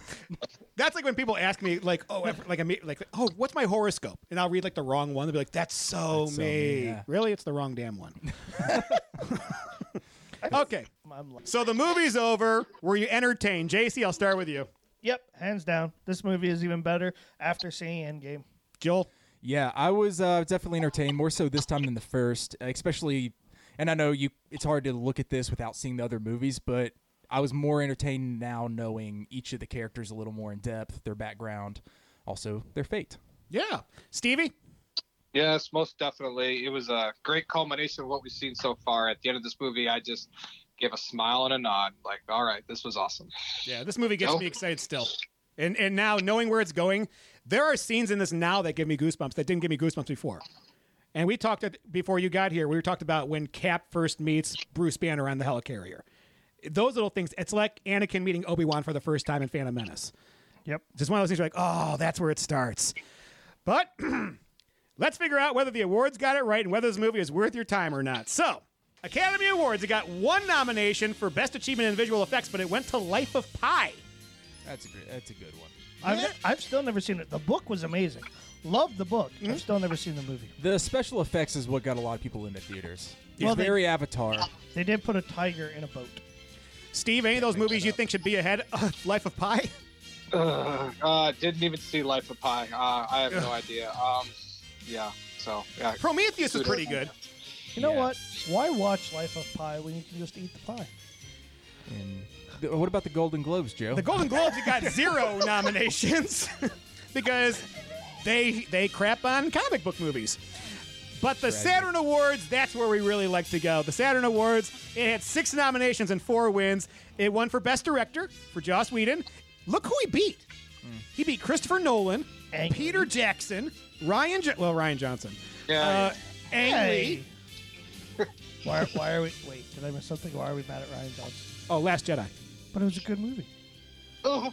That's like when people ask me, like, oh, if- like, I mean, like, oh, what's my horoscope? And I'll read like the wrong one. They'll be like, that's so That's so me. me, yeah. Really, it's the wrong damn one. okay. I'm like- So the movie's over. Were you entertained? JC, I'll start with you. Yep, hands down. This movie is even better after seeing Endgame. Joel. Yeah, I was uh, definitely entertained more so this time than the first, especially. And I know you, it's hard to look at this without seeing the other movies, but I was more entertained now knowing each of the characters a little more in depth, their background, also their fate. Yeah, Stevie. Yes, most definitely. It was a great culmination of what we've seen so far. At the end of this movie, I just gave a smile and a nod, like, "All right, this was awesome." Yeah, this movie gets Oh. me excited still. And and now knowing where it's going, there are scenes in this now that give me goosebumps that didn't give me goosebumps before. And we talked at, before you got here. We talked about when Cap first meets Bruce Banner on the helicarrier. Those little things. It's like Anakin meeting Obi Wan for the first time in Phantom Menace. Yep. Just one of those things. You're like, oh, that's where it starts. But let's figure out whether the awards got it right and whether this movie is worth your time or not. So, Academy Awards. It got one nomination for Best Achievement in Visual Effects, but it went to Life of Pi. That's a great, that's a good one. I've, I've still never seen it. The book was amazing. Loved the book. I've still never seen the movie. The special effects is what got a lot of people into theaters. It's Well, they- very Avatar. They did put a tiger in a boat. Steve, any of those movies you think should be ahead of Life of Pi? Uh, uh, didn't even see Life of Pi. Uh, I have no idea. Um, yeah. So yeah. Prometheus is pretty good. You know Yeah. what? Why watch Life of Pi when you can just eat the pie? And th- what about the Golden Globes, Joe? The Golden Globes, it got zero nominations because they they crap on comic book movies. But the Saturn Awards, that's where we really like to go. The Saturn Awards, it had six nominations and four wins. It won for Best Director for Joss Whedon. Look who he beat. He beat Christopher Nolan, Ang Peter Jackson, Rian, jo- well Rian Johnson, Yeah. uh, Ang Lee. Why, why are we? Wait, did I miss something? Why are we mad at Rian Johnson? Oh, Last Jedi. But it was a good movie. Oh,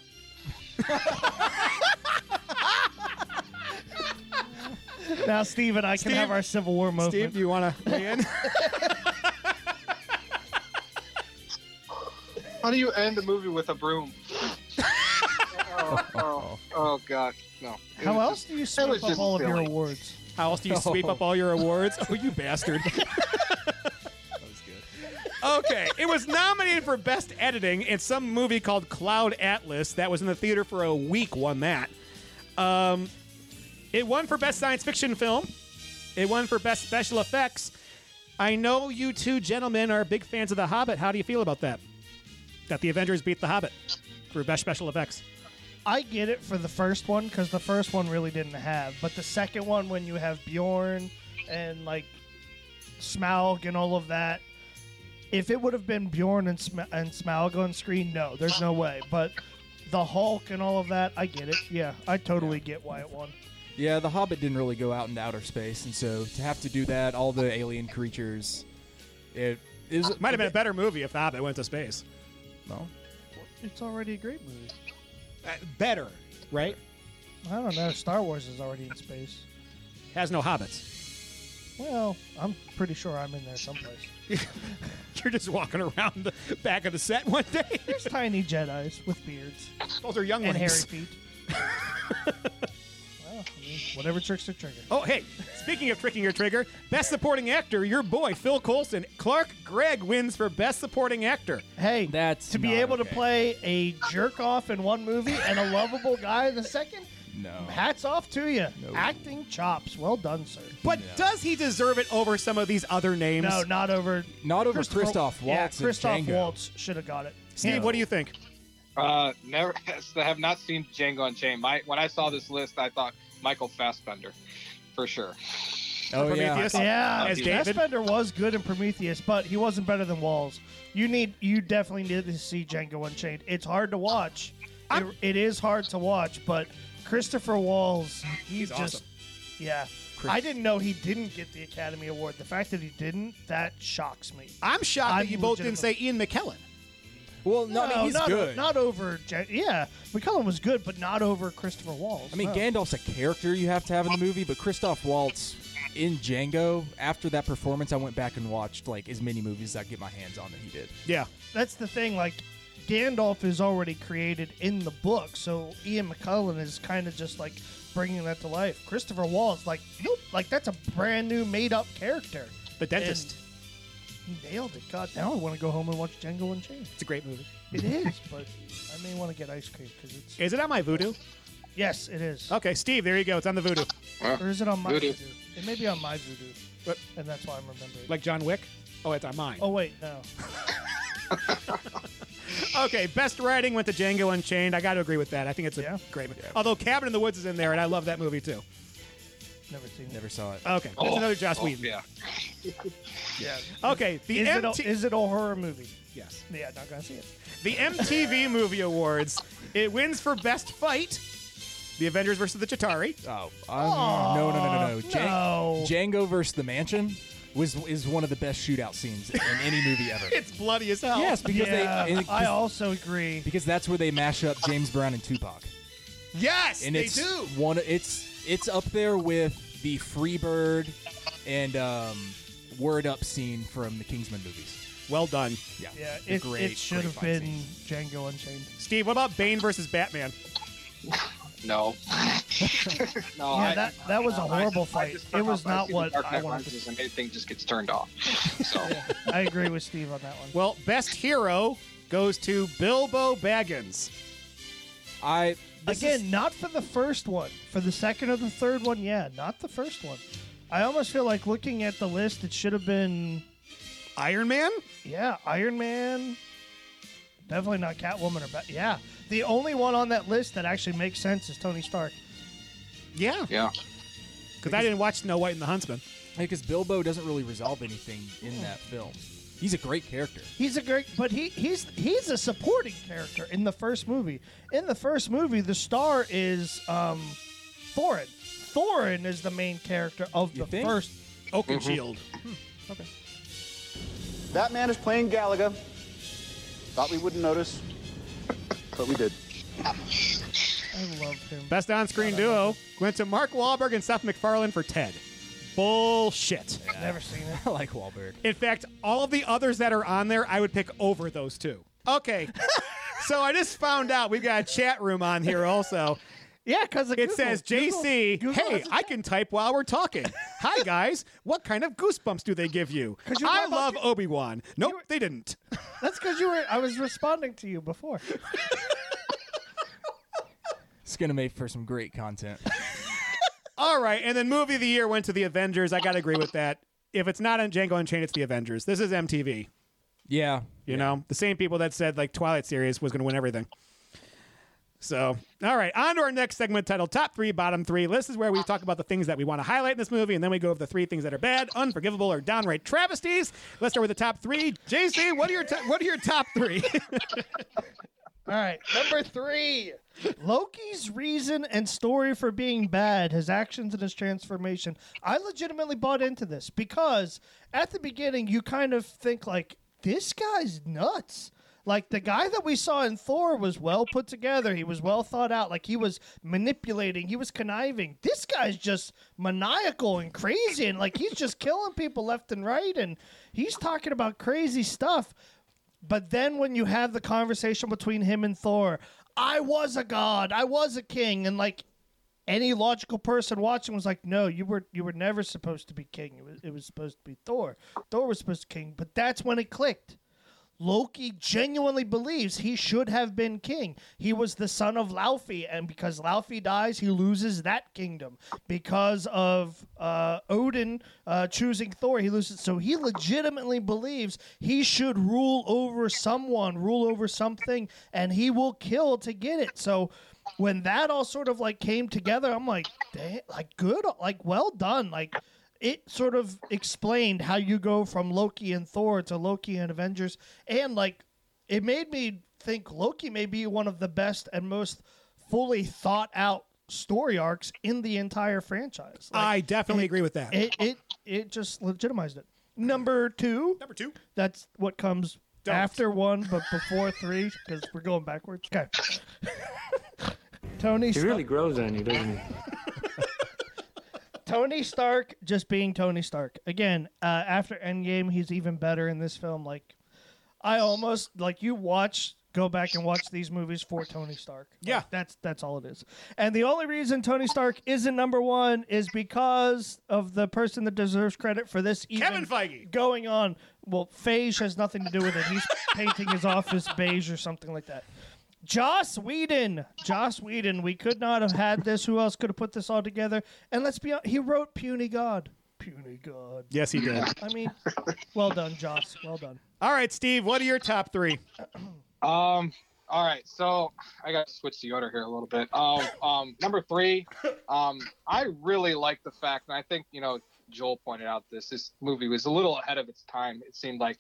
Now, Steve and I Steve- can have our Civil War moment. Steve, do you want to weigh in? how do you end a movie with a broom? oh, oh, oh, God, no. It How was else just- do you sweep was up just all of your silly. awards? How else do you sweep up all your awards? Oh, you bastard. That was good. Okay, it was nominated for Best Editing in some movie called Cloud Atlas that was in the theater for a week, won that. Um, it won for Best Science Fiction Film. It won for Best Special Effects. I know you two gentlemen are big fans of The Hobbit. How do you feel about that? That the Avengers beat The Hobbit for Best Special Effects. I get it for the first one because the first one really didn't have, but the second one when you have Beorn and like Smaug and all of that, if it would have been Beorn and, Sm- and Smaug on screen, no, there's no way. But the Hulk and all of that, I get it. Yeah, I totally get why it won. Yeah, The Hobbit didn't really go out into outer space, and so to have to do that, all the alien creatures, it is Might have been a better movie if The Hobbit went to space. Well, It's already a great movie. Uh, better, right? I don't know. Star Wars is already in space. Has no hobbits. Well, I'm pretty sure I'm in there someplace. You're just walking around the back of the set one day. There's tiny Jedi's with beards Those are young and hairy ones. feet. well, whatever tricks the trigger. Oh, hey, speaking of tricking your trigger, Best Supporting Actor, your boy, Phil Coulson. Clark Gregg wins for Best Supporting Actor. Hey, That's to be not able to play a jerk off in one movie and a lovable guy in the second. no. Hats off to you. Acting chops. Well done, sir. But does he deserve it over some of these other names? No, not over. Not over Christoph Waltz and Christoph Django. Waltz should have got it. Steve, Hands- what do you think? Uh, never. I have not seen Django Unchained. My when I saw this list, I thought Michael Fassbender, for sure. Oh yeah. Prometheus? Yeah, As David? Fassbender was good in Prometheus, but he wasn't better than Waltz. You need, you definitely need to see Django Unchained. It's hard to watch. It, it is hard to watch, but Christopher Waltz, he's, He's just, awesome. yeah. I didn't know he didn't get the Academy Award. The fact that he didn't, that shocks me. I'm shocked I'm that you both didn't say Ian McKellen. Well, no, I mean, he's not, good. Not over, Jan- yeah. McKellen was good, but not over Christopher Waltz. I mean, no. Gandalf's a character you have to have in the movie, but Christoph Waltz in Django, after that performance, I went back and watched like as many movies as I could get my hands on that he did. Yeah. that's the thing. Like Gandalf is already created in the book, so Ian McKellen is kind of just like bringing that to life. Christopher Waltz, like nope, like that's a brand new made up character. The dentist. He nailed it. God, now I want to go home and watch Django Unchained. It's a great movie. It is, but I may want to get ice cream because it's. Is it on my Voodoo? Yes, it is. Okay, Steve, there you go. It's on the Voodoo. Or is it on my Voodoo. voodoo? It may be on my voodoo, What? and that's why I'm remembering. It. Like John Wick? Oh, it's on mine. oh wait, no. Okay, best writing went to Django Unchained. I got to agree with that. I think it's a Yeah? great movie. Although Cabin in the Woods is in there, and I love that movie too. Never seen it. Never saw it. Okay, that's Oh, another Joss oh, Whedon. Yeah. Yeah. Okay, the Is it, MT- a, is it a horror movie? yes, Yeah, not gonna see it. the MTV Movie Awards. It wins for best fight. The Avengers versus the Chitauri. Oh, um, no, no, no, no, no. Jan- no. Django versus the Mansion was is one of the best shootout scenes in any movie ever. It's bloody as hell. yes, because yeah, they and- I also agree. because that's where they mash up James Brown and Tupac. Yes, and they it's do. one. It's it's up there with the Freebird and um, Word Up scene from the Kingsman movies. Well done, Yeah, Yeah, it, great, it should great have fight been scenes. Django Unchained. Steve. What about Bane versus Batman? No. no. Yeah, I, that that was a no, I horrible just- I fight. just It was not what Dark I wanted. To, and everything just gets turned off. So I agree with Steve on that one. Well, best hero goes to Bilbo Baggins. I this Again, is- not for the first one. For the second or the third one, yeah, not the first one. I almost feel like looking at the list, it should have been, Iron Man. yeah, Iron Man. Definitely not Catwoman or Bat. Yeah, the only one on that list that actually makes sense is Tony Stark. Yeah, yeah. because I didn't watch Snow White and the Huntsman. because Bilbo doesn't really resolve anything in that film. He's a great character. He's a great, but he he's he's a supporting character in the first movie. In the first movie, the star is um, Thorin. Thorin is the main character of You the think? first. Oakenshield. Okay. That man is playing Galaga. Thought we wouldn't notice, but we did. I love him. Best on-screen duo went to Mark Wahlberg and Seth MacFarlane for Ted. Bullshit. Never seen it. I like Wahlberg. In fact, all of the others that are on there, I would pick over those two. Okay. so I just found out we've got a chat room on here also. Yeah, because It says, JC, Google hey, has a I chat. can type while we're talking. Hi, guys. What kind of goosebumps do they give you? 'Cause you I talk love your- Obi Wan. Nope, they didn't. That's because you were. I was responding to you before. It's gonna make for some great content. All right, and then movie of the year went to the Avengers. I got to agree with that. If it's not on Django Unchained, it's the Avengers. This is MTV. Yeah, You know, the same people that said like Twilight series was going to win everything. So, all right, on to our next segment titled Top Three, Bottom Three. This is where we talk about the things that we want to highlight in this movie, and then we go over the three things that are bad, unforgivable, or downright travesties. Let's start with the top three. JC, what are your to- what are your top three? All right, number three. Loki's reason and story for being bad, his actions and his transformation. I legitimately bought into this because at the beginning you kind of think like this guy's nuts. Like the guy that we saw in Thor was well put together. He was well thought out. Like he was manipulating. He was conniving. This guy's just maniacal and crazy, and like he's just killing people left and right. And he's talking about crazy stuff. But then when you have the conversation between him and Thor, I was a god, I was a king, and like any logical person watching was like, no, you were you were never supposed to be king. It was it was supposed to be Thor. Thor was supposed to be king. But that's when it clicked. Loki genuinely believes he should have been king. He was the son of Laufey, and because Laufey dies, he loses that kingdom. Because of uh, Odin uh, choosing Thor, he loses. So he legitimately believes he should rule over someone, rule over something, and he will kill to get it. So when that all sort of like came together, I'm like, "Damn, like good, like well done, like it sort of explained how you go from Loki and Thor to Loki and Avengers, and like it made me think Loki may be one of the best and most fully thought out story arcs in the entire franchise. Like, I definitely it- agree with that. It it it just legitimized it. Number two. Number two. That's what comes Don't. after one, but before three, because we're going backwards. Okay. Tony. He really grows on you, doesn't he? Tony Stark just being Tony Stark. Again, uh, after Endgame, he's even better in this film. Like, I almost like you watch go back and watch these movies for Tony Stark. Like, Yeah. that's that's all it is. And the only reason Tony Stark isn't number one is because of the person that deserves credit for this. Even Kevin Feige. going on. Well, Feige has nothing to do with it. He's painting his office beige or something like that. Joss Whedon. Joss Whedon. We could not have had this. Who else could have put this all together? And let's be honest, he wrote Puny God. Puny God. Yes, he did. I mean, well done, Joss. Well done. All right, Steve. What are your top three? Um. All right, so I got to switch the order here a little bit. Um, um, number three, um, I really like the fact, and I think you know Joel pointed out this. This movie was a little ahead of its time. It seemed like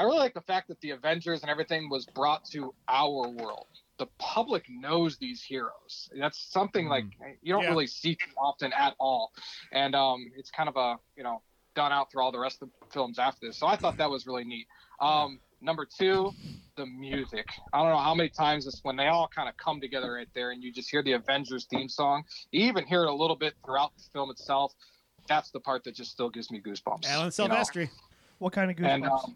I really like the fact that the Avengers and everything was brought to our world. The public knows these heroes. That's something like you don't Yeah. really see too often at all, and um, it's kind of a you know done out through all the rest of the films after this. So I thought that was really neat. Um, number two, the music. I don't know how many times this when they all kind of come together right there, and you just hear the Avengers theme song. You even hear it a little bit throughout the film itself. That's the part that just still gives me goosebumps. Alan you know? Silvestri. What kind of goosebumps? And um, ugh,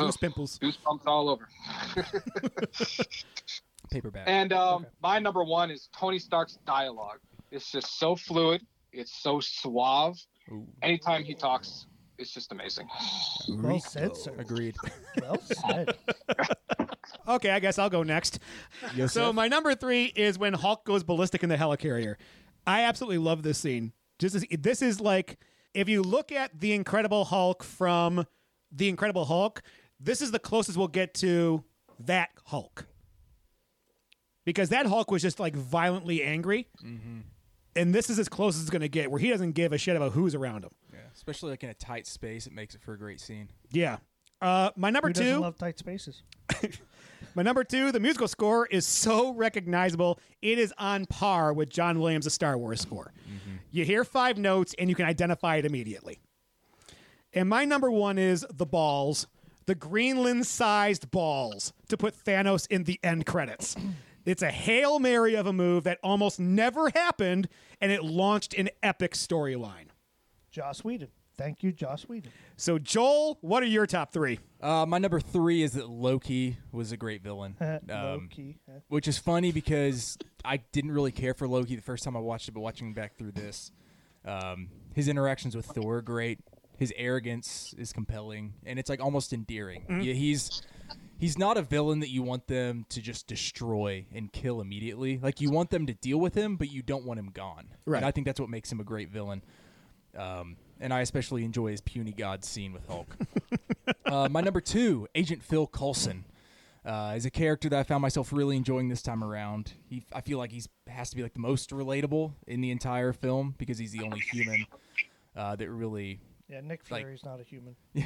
Goose pimples. goosebumps all over. Paperback. And um, my number one is Tony Stark's dialogue. It's just so fluid. It's so suave. Anytime he talks, it's just amazing. well said, sir. Agreed. Well said. Okay, I guess I'll go next. So my number three is when Hulk goes ballistic in the helicarrier. I absolutely love this scene. Just as, this is like if you look at the Incredible Hulk from the Incredible Hulk, this is the closest we'll get to that Hulk. Because that Hulk was just like violently angry, and this is as close as it's going to get, where he doesn't give a shit about who's around him. Yeah, especially like in a tight space, it makes it for a great scene. Yeah. Uh, my number Who doesn't two. love tight spaces? My number two, the musical score is so recognizable. It is on par with John Williams' Star Wars score. You hear five notes and you can identify it immediately. And my number one is the balls, the Greenland sized balls to put Thanos in the end credits. It's a Hail Mary of a move that almost never happened, and it launched an epic storyline. Joss Whedon. Thank you, Joss Whedon. So, Joel, what are your top three? Uh, my number three is that Loki was a great villain. Um, Loki. which is funny because I didn't really care for Loki the first time I watched it, but watching back through this, um, his interactions with Thor are great. His arrogance is compelling, and it's like almost endearing. Yeah, he's he's not a villain that you want them to just destroy and kill immediately. Like you want them to deal with him, but you don't want him gone. Right. And I think that's what makes him a great villain. Um, and I especially enjoy his puny god scene with Hulk. uh, my number two, Agent Phil Coulson, uh, is a character that I found myself really enjoying this time around. He, I feel like he's has to be like the most relatable in the entire film because he's the only human uh, that really, Yeah, Nick Like- Fury's not a human.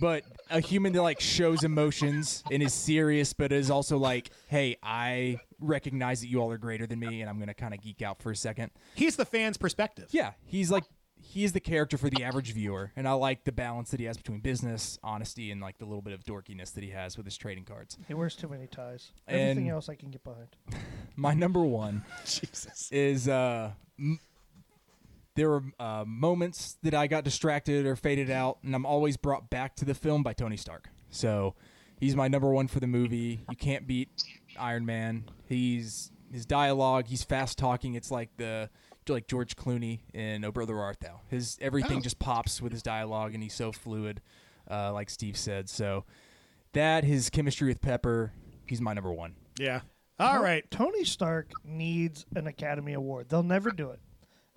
but a human that like shows emotions and is serious, but is also like, hey, I recognize that you all are greater than me, and I'm gonna kind of geek out for a second. He's the fan's perspective. Yeah, he's like he's the character for the average viewer, and I like the balance that he has between business, honesty, and like the little bit of dorkiness that he has with his trading cards. He wears too many ties. Everything And- else I can get behind. My number one Jesus. is uh, m- there were uh, moments that I got distracted or faded out, and I'm always brought back to the film by Tony Stark. So he's my number one for the movie. You can't beat Iron Man. He's his dialogue. He's fast talking. It's like the like George Clooney in Oh Brother Art Thou. His everything Oh. just pops with his dialogue, and he's so fluid, uh, like Steve said. So that his chemistry with Pepper, he's my number one. Yeah. All right. Tony Stark needs an Academy Award. They'll never do it.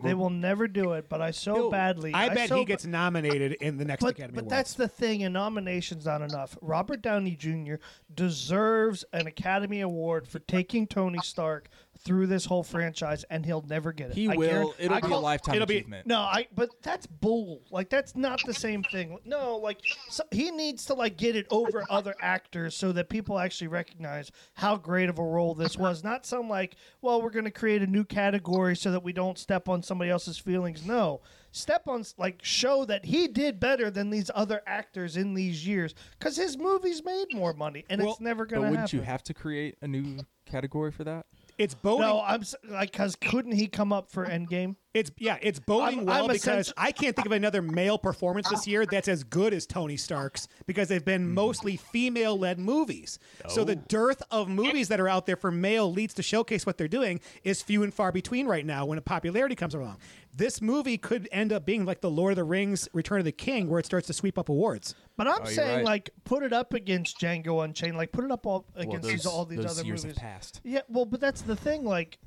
They will never do it. But I so badly. I bet so he gets nominated in the next But, Academy but Awards. that's the thing, and nominations not enough. Robert Downey Jr. deserves an Academy Award for taking Tony Stark through this whole franchise, and he'll never get it. He I will. guarant- It'll I be a call- lifetime it'll be- achievement. No, I. But that's bull. Like that's not the same thing. No, like so, he needs to like get it over other actors so that people actually recognize how great of a role this was. Not some like, well, we're going to create a new category so that we don't step on somebody else's feelings. No, step on like show that he did better than these other actors in these years because his movies made more money, and Well, it's never going to wouldn't happen. you have to create a new category for that? It's boding. No, I'm s- like because couldn't he come up for Endgame? It's yeah, it's boding I'm- well I'm because essentially- I can't think of another male performance this year that's as good as Tony Stark's because they've been hmm. mostly female-led movies. So the oh. dearth of movies that are out there for male leads to showcase what they're doing is few and far between right now when a popularity comes along. This movie could end up being like the Lord of the Rings Return of the King where it starts to sweep up awards. But I'm Oh, you're saying right. like put it up against Django Unchained, like put it up all against these those- all these those other years have movies. passed. Yeah, well, but that's the thing. Like,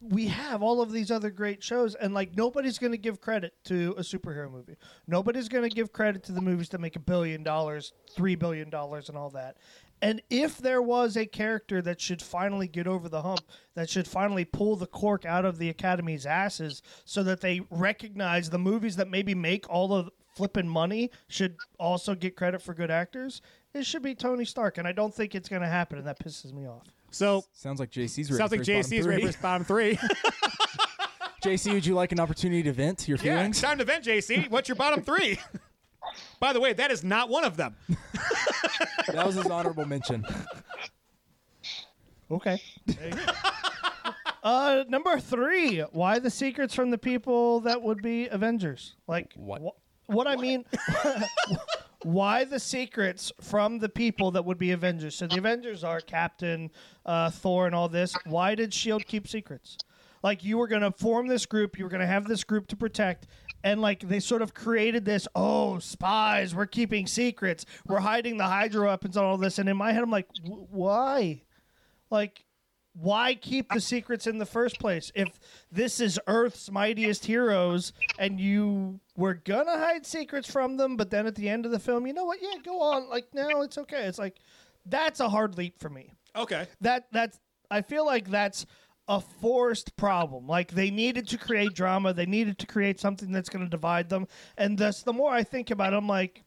we have all of these other great shows, and like nobody's going to give credit to a superhero movie. Nobody's going to give credit to the movies that make a billion dollars, three billion dollars, and all that. And if there was a character that should finally get over the hump, that should finally pull the cork out of the Academy's asses, so that they recognize the movies that maybe make all the flipping money should also get credit for good actors, it should be Tony Stark. And I don't think it's going to happen, and that pisses me off. So Sounds like JC's ready sounds like JC's bottom ready for three. bottom three. JC, would you like an opportunity to vent your yeah, feelings? it's time to vent, JC. What's your bottom three? By the way, that is not one of them. that was his honorable mention. Okay. uh, number three. Why the secrets from the people that would be Avengers? Like What? wh- what I mean. why the secrets from the people that would be Avengers? So the Avengers are Captain, uh, Thor, and all this. Why did Shield keep secrets? Like you were gonna form this group, you were gonna have this group to protect, and like they sort of created this. Oh, spies! We're keeping secrets. We're hiding the Hydra weapons and all this. And in my head, I'm like, "Wh- why? Like, why keep the secrets in the first place? If this is Earth's mightiest heroes and you were gonna hide secrets from them, but then at the end of the film, you know what? Yeah, go on. Like, no, it's okay. It's like, that's a hard leap for me. Okay. That, that's, I feel like that's a forced problem. Like, they needed to create drama, they needed to create something that's gonna divide them. And thus, the more I think about it, I'm like,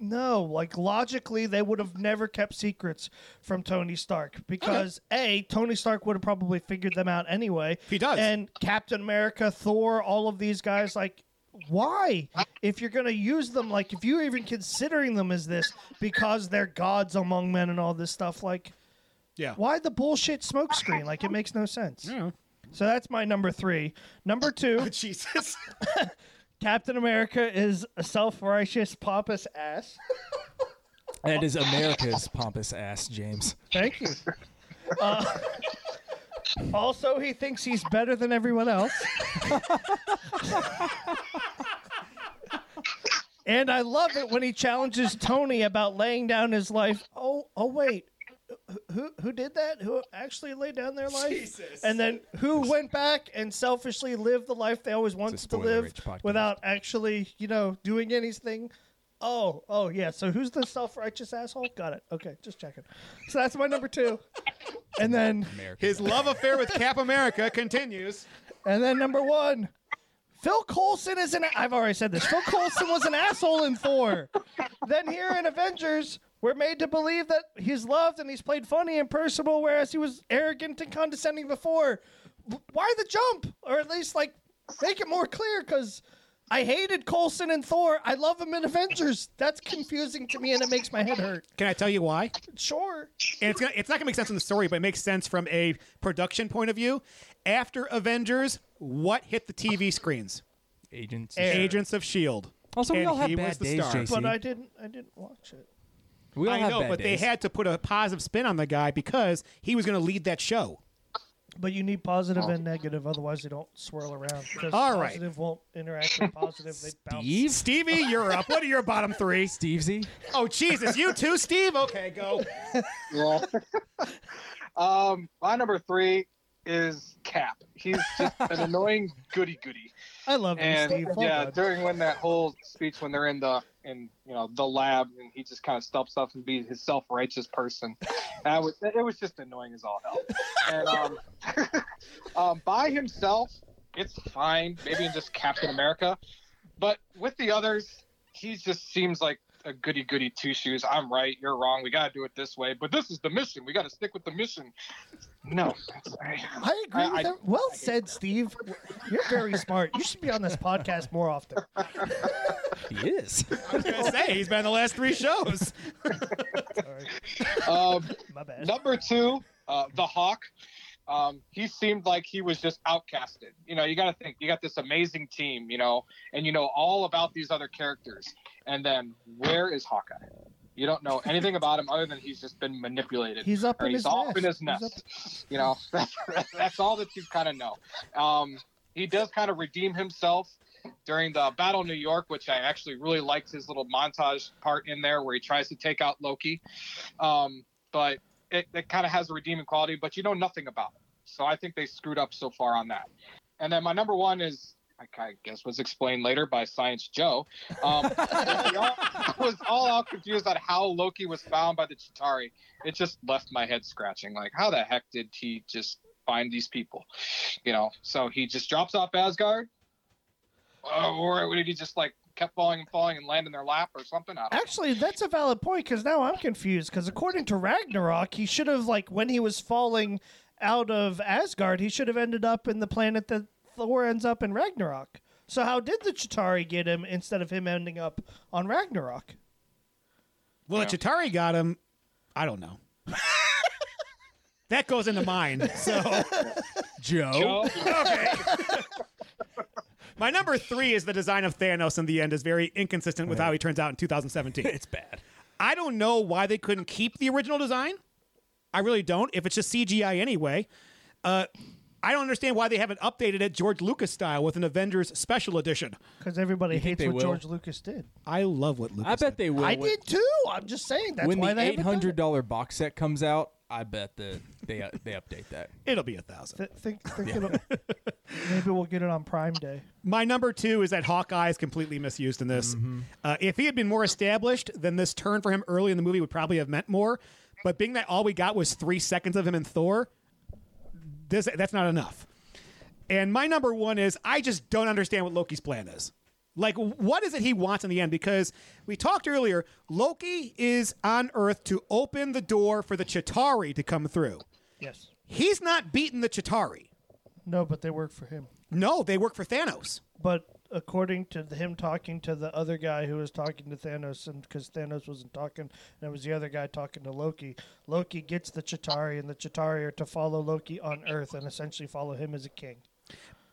no, like logically, they would have never kept secrets from Tony Stark because a Tony Stark would have probably figured them out anyway. He does. and Captain America, Thor, all of these guys, like. Why? If you're going to use them, like, if you're even considering them as this because they're gods among men and all this stuff, like, Yeah. why the bullshit smokescreen? Like, it makes no sense. Yeah. So that's my number three. Number two, Jesus. Captain America is a self righteous, pompous ass. That is America's pompous ass, James. Thank you. Uh, also, he thinks he's better than everyone else. and I love it when he challenges Tony about laying down his life. Oh, oh wait. Who who did that? Who actually laid down their life? Jesus. And then who went back and selfishly lived the life they always wanted to live podcast. without actually, you know, doing anything? Oh, oh yeah. So who's the self-righteous asshole? Got it. Okay, just checking. So that's my number two. And then His love affair with Cap America continues. and then number one, Phil Coulson is an. I've already said this. Phil Coulson was an asshole in Thor. Then here in Avengers, we're made to believe that he's loved and he's played funny and personable, whereas he was arrogant and condescending before. Why the jump? Or at least like make it more clear, because. I hated Coulson and Thor. I love him in Avengers. That's confusing to me, and it makes my head hurt. Can I tell you why? Sure. And it's gonna, it's not gonna make sense in the story, but it makes sense from a production point of view. After Avengers, what hit the TV screens? Agents. Agents of Shield. Also, we And all have he bad was the days, star. JC. But I didn't. I didn't watch it. We all I have know, bad but they had to put a positive spin on the guy because he was going to lead that show. But you need positive and negative, otherwise they don't swirl around. Because All right. positive won't interact with positive. They bounce. Steve? Stevie, you're up. What are your bottom three? Stevesy? Oh, Jesus, you too, Steve? Okay, go. Yeah. um, my number three is Cap. He's just an annoying goody goody. I love you, And Steve. Well yeah, done. during when that whole speech when they're in the in you know the lab and he just kind of stops up and be his self righteous person. That was it was just annoying as all hell. And um, um, by himself, it's fine. Maybe in just Captain America, but with the others, he just seems like a goody goody two shoes. I'm right, you're wrong. We got to do it this way, but this is the mission. We got to stick with the mission. No, I, I agree I- with I- that. Well said, Steve. You're very smart. You should be on this podcast more often. He is. I was going to say, he's been in the last three shows. um, My bad. Number two, uh, the Hawk. Um, he seemed like he was just outcasted. You know, you got to think you got this amazing team, you know, and you know all about these other characters, and then where is Hawkeye? You don't know anything about him other than he's just been manipulated. He's up in he's his off nest. in his nest. You know, that's, that's all that you kind of know. Um, he does kind of redeem himself during the Battle of New York, which I actually really liked his little montage part in there where he tries to take out Loki. Um, but it, it kind of has a redeeming quality, but you know nothing about it. So I think they screwed up so far on that. And then my number one is, I guess was explained later by Science Joe. Um, I was all out confused on how Loki was found by the Chitauri. It just left my head scratching. Like, how the heck did he just find these people? You know, so he just drops off Asgard, uh, or did he just like kept falling and falling and land in their lap or something? I don't know. Actually, that's a valid point because now I'm confused. Because according to Ragnarok, he should have like when he was falling out of Asgard, he should have ended up in the planet that Thor ends up in Ragnarok. So how did the Chitauri get him instead of him ending up on Ragnarok? Well, the Chitauri got him. I don't know. that goes into mine. So, Joe. okay. My number three is the design of Thanos in the end is very inconsistent with how he turns out in 2017. it's bad. I don't know why they couldn't keep the original design. I really don't. If it's just CGI anyway, uh, I don't understand why they haven't updated it George Lucas style with an Avengers Special Edition. Because everybody You think hates they what will? George Lucas did. I love what Lucas. Did. I bet they will. I When- did too. I'm just saying that's when why the they eight haven't done hundred it. dollar box set comes out, I bet that they uh, they update that. It'll be a thousand. Th- think, think it'll, maybe we'll get it on Prime Day. My number two is that Hawkeye is completely misused in this. Uh, if he had been more established, then this turn for him early in the movie would probably have meant more. But being that all we got was three seconds of him in Thor, this that's not enough. And my number one is I just don't understand what Loki's plan is. Like, what is it he wants in the end? Because we talked earlier, Loki is on Earth to open the door for the Chitauri to come through. Yes. He's not beating the Chitauri. No, but they work for him. No, they work for Thanos. But according to him talking to the other guy who was talking to Thanos, and because Thanos wasn't talking, and it was the other guy talking to Loki, Loki gets the Chitauri, and the Chitauri are to follow Loki on Earth and essentially follow him as a king.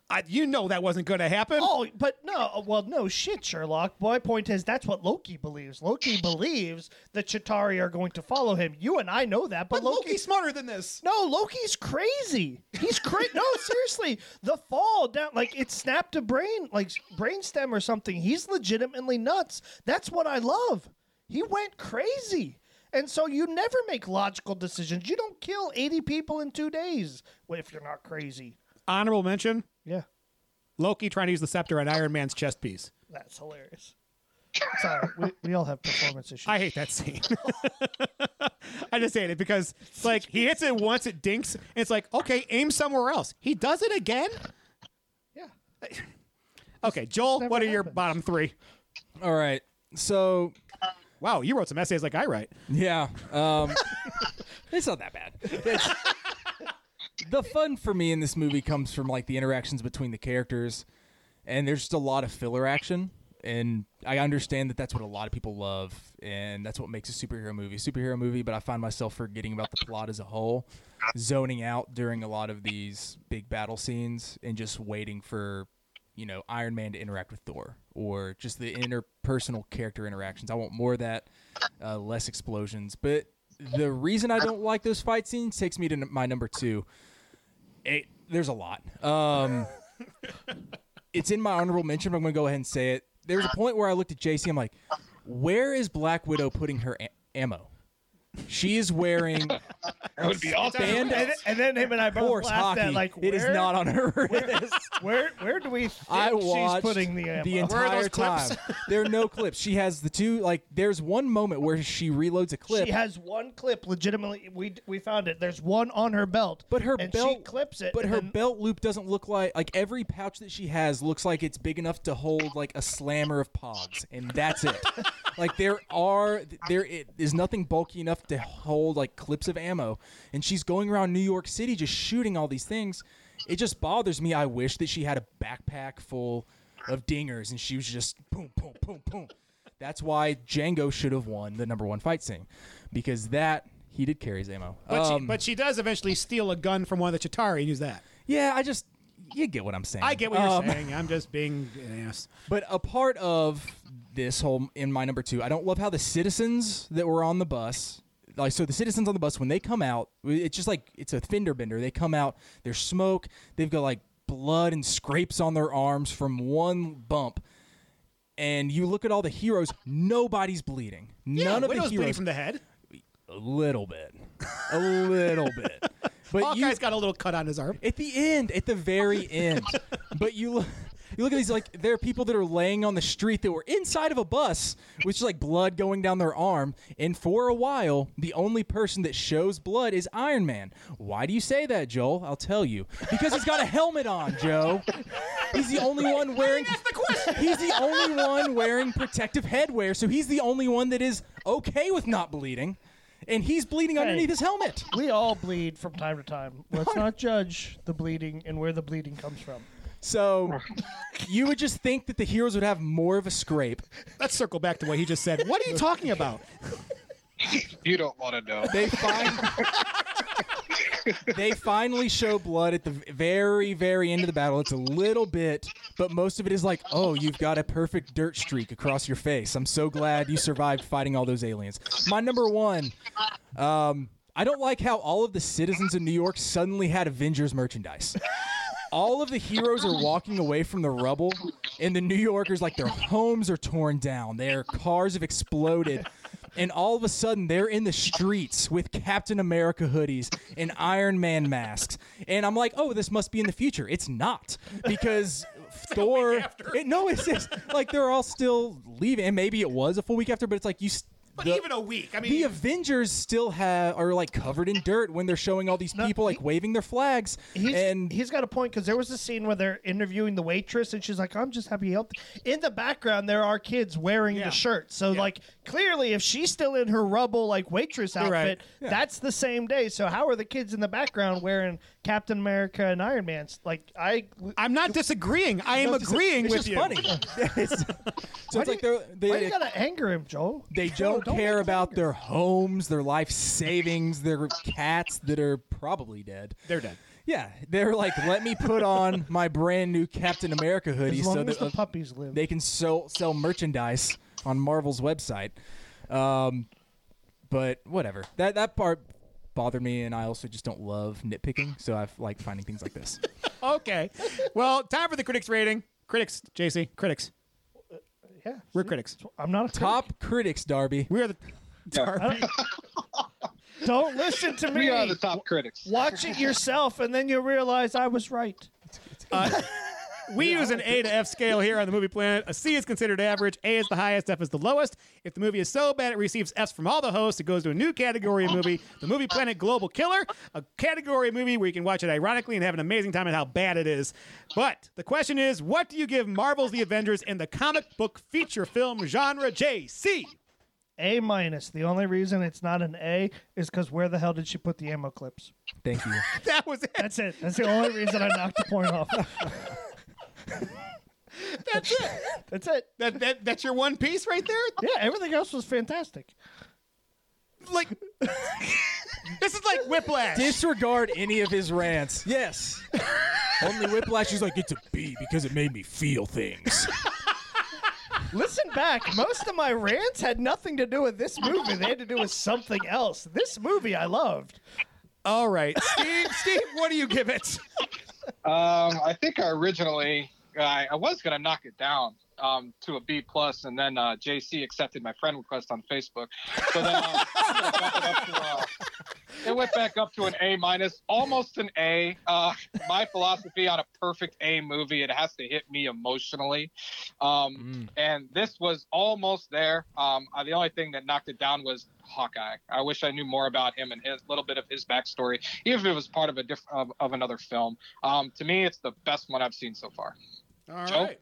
I, you know that wasn't going to happen. Oh, but no, uh, well, no shit, Sherlock. My point is that's what Loki believes. Loki believes the Chitauri are going to follow him. You and I know that, but, But Loki's smarter than this. No, Loki's crazy. He's crazy. no, seriously, the fall down like it snapped a brain, like brainstem or something. He's legitimately nuts. That's what I love. He went crazy. And so you never make logical decisions. You don't kill 80 people in 2 days if you're not crazy. Honorable mention Yeah. Loki trying to use the scepter on Iron Man's chest piece. That's hilarious. Sorry. We, we all have performance issues. I hate that scene. I just hate it because it's like he hits it once, it dinks, and it's like, okay, aim somewhere else. He does it again? Yeah. Okay, Joel, never what are your happens. bottom three? All right, so Wow, you wrote some essays like I write. yeah, um, it's not that bad. It's- the fun for me in this movie comes from like the interactions between the characters, and there's just a lot of filler action. And I understand that that's what a lot of people love, and that's what makes a superhero movie a superhero movie. But I find myself forgetting about the plot as a whole, zoning out during a lot of these big battle scenes, and just waiting for you know Iron Man to interact with Thor, or just the interpersonal character interactions. I want more of that, uh, less explosions. But the reason I don't like those fight scenes takes me to my number two. It, there's a lot. Um, it's in my honorable mention, but I'm going to go ahead and say it. There was a point where I looked at JC. I'm like, where is Black Widow putting her a- ammo? She is wearing That would be awesome. stand and, and then him and I both laughed hockey. at like it is not on her wrist. Where where do we think I she's putting the ammo? Where are entire those clips? time. there are no clips. She has the two. Like, there's one moment where she reloads a clip. She has one clip. Legitimately, we we found it. There's one on her belt. But her and belt she clips it. But her then- belt loop doesn't look like like every pouch that she has looks like it's big enough to hold like a slammer of pogs, and that's it. like there are there it is nothing bulky enough to hold like clips of ammo, and she's going around New York City just shooting all these things. It just bothers me. I wish that she had a backpack full of dingers, and she was just boom, boom, boom, boom. That's why Django should have won the number one fight scene, because that he did carry his ammo. But, she, Um, but she does eventually steal a gun from one of the Chitauri and use that. yeah, I just you get what I'm saying. I get what you're Um, saying. I'm just being an ass. But a part of this whole in my number two, I don't love how the citizens that were on the bus, like so the citizens on the bus when they come out, it's just like it's a fender bender. They come out, there's smoke, they've got like blood and scrapes on their arms from one bump. And you look at all the heroes, nobody's bleeding. Yeah, None of Widow's the bleeding heroes from the head. a little bit. A little bit. But you, Hawkeye's got a little cut on his arm. at the end, at the very end. but you look, you look at these like there are people that are laying on the street that were inside of a bus which is like blood going down their arm, and for a while, the only person that shows blood is Iron Man. Why do you say that, Joel? I'll tell you. Because he's got a helmet on, Joe. He's the only one wearing. He's the only one wearing protective headwear, so he's the only one that is okay with not bleeding, and he's bleeding underneath his helmet. We all bleed from time to time. Let's not judge the bleeding and where the bleeding comes from. So you would just think that the heroes would have more of a scrape. Let's circle back to what he just said. What are you talking about? You don't want to know. They find they finally show blood at the very, very end of the battle. It's a little bit, but most of it is like, oh, you've got a perfect dirt streak across your face. I'm so glad you survived fighting all those aliens. My number one, um, I don't like how all of the citizens of New York suddenly had Avengers merchandise. All of the heroes are walking away from the rubble, and the New Yorkers, like their homes are torn down, their cars have exploded, and all of a sudden they're in the streets with Captain America hoodies and Iron Man masks. And I'm like, oh, this must be in the future. It's not because Thor. It, no, it's just like they're all still leaving, and maybe it was a full week after, but it's like you. But the- even a week. I mean, the Avengers still have are like covered in dirt when they're showing all these people like waving their flags. He's, and he's got a point because there was a scene where they're interviewing the waitress and she's like, I'm just happy he helped. In the background, there are kids wearing Yeah. the shirt. So, like, clearly, if she's still in her rubble, like, waitress You're right. outfit, that's the same day. So, how are the kids in the background wearing Captain America and Iron Man's? Like, I. I'm not disagreeing. I am No, agreeing it's with just you. funny. It's- so it's like they're, they Why do you gotta anger him, Joel? they Joel, don't, make care him about angry. their homes, their life savings, their cats that are probably dead. They're dead. Yeah, they're like, let me put on my brand new Captain America hoodie As so long that the uh, puppies live. they can sell sell merchandise on Marvel's website. Um, but whatever. That that part bothered me, and I also just don't love nitpicking, so I like finding things like this. Okay. Well, time for the critics rating. Critics, JC, critics. yeah. We're critics. I'm not a critic. Top critics, Darby. We are the. Darby. Don't listen to me. We are the top critics. Watch it yourself, and then you'll realize I was right. We use an A to F scale here on the Movie Planet. A C is considered average. A is the highest. F is the lowest. If the movie is so bad it receives Fs from all the hosts, it goes to a new category of movie, the Movie Planet Global Killer, a category of movie where you can watch it ironically and have an amazing time at how bad it is. But the question is, what do you give Marvel's The Avengers in the comic book feature film genre? JC. A minus. The only reason it's not an A is because where the hell did she put the ammo clips? Thank you. That was it. That's it. That's the only reason I knocked the point off. That's it. That's it. That, that that's your one piece right there. Yeah, everything else was fantastic. Like this is like Whiplash. Disregard any of his rants. Yes. Only Whiplash is like, it's a B because it made me feel things. Listen back. Most of my rants had nothing to do with this movie. They had to do with something else. This movie I loved. All right, Steve. Steve, what do you give it? Um, I think I originally I, I was gonna knock it down um, to a B plus, and then uh, JC accepted my friend request on Facebook, so then uh, bump it, up to, uh, it went back up to an A minus, almost an A. Uh, my philosophy on a perfect A movie, it has to hit me emotionally, um, and this was almost there. Um, uh, the only thing that knocked it down was Hawkeye. I wish I knew more about him and his little bit of his backstory, even if it was part of a diff- of, of another film. Um, to me, it's the best one I've seen so far. All right.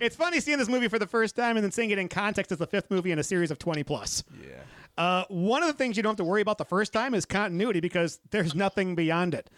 It's funny seeing this movie for the first time and then seeing it in context as the fifth movie in a series of 20 plus. Yeah. Uh, one of the things you don't have to worry about the first time is continuity because there's nothing beyond it.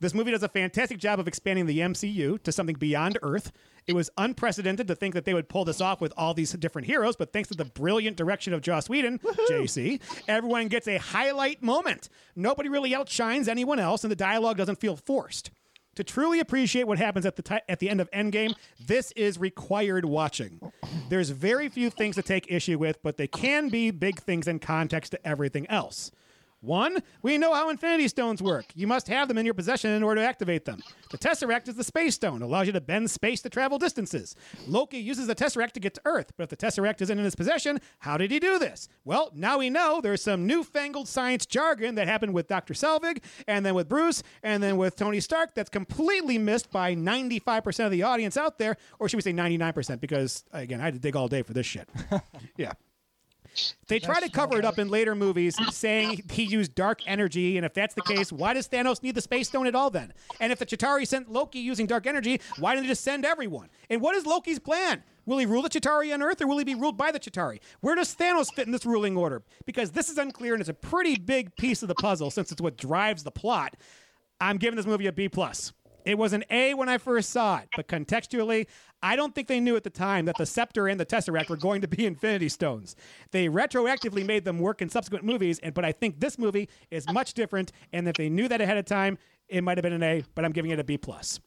This movie does a fantastic job of expanding the MCU to something beyond Earth. It was unprecedented to think that they would pull this off with all these different heroes, but thanks to the brilliant direction of Joss Whedon, JC, everyone gets a highlight moment. Nobody really outshines anyone else, and the dialogue doesn't feel forced. To truly appreciate what happens at the ti- at the end of Endgame, this is required watching. There's very few things to take issue with, but they can be big things in context to everything else. One, we know how Infinity Stones work. You must have them in your possession in order to activate them. The Tesseract is the Space Stone, allows you to bend space to travel distances. Loki uses the Tesseract to get to Earth, but if the Tesseract isn't in his possession, how did he do this? Well, now we know there's some newfangled science jargon that happened with Dr. Selvig, and then with Bruce, and then with Tony Stark that's completely missed by 95% of the audience out there, or should we say 99%? Because, again, I had to dig all day for this shit. yeah. They try to cover it up in later movies, saying he used dark energy, and if that's the case, why does Thanos need the Space Stone at all then? And if the Chitauri sent Loki using dark energy, why didn't they just send everyone? And what is Loki's plan? Will he rule the Chitauri on Earth, or will he be ruled by the Chitauri? Where does Thanos fit in this ruling order? Because this is unclear, and it's a pretty big piece of the puzzle since it's what drives the plot. I'm giving this movie a B plus. It was an A when I first saw it, but contextually, I don't think they knew at the time that the Scepter and the Tesseract were going to be Infinity Stones. They retroactively made them work in subsequent movies, and but I think this movie is much different. And if they knew that ahead of time, it might have been an A, but I'm giving it a B plus.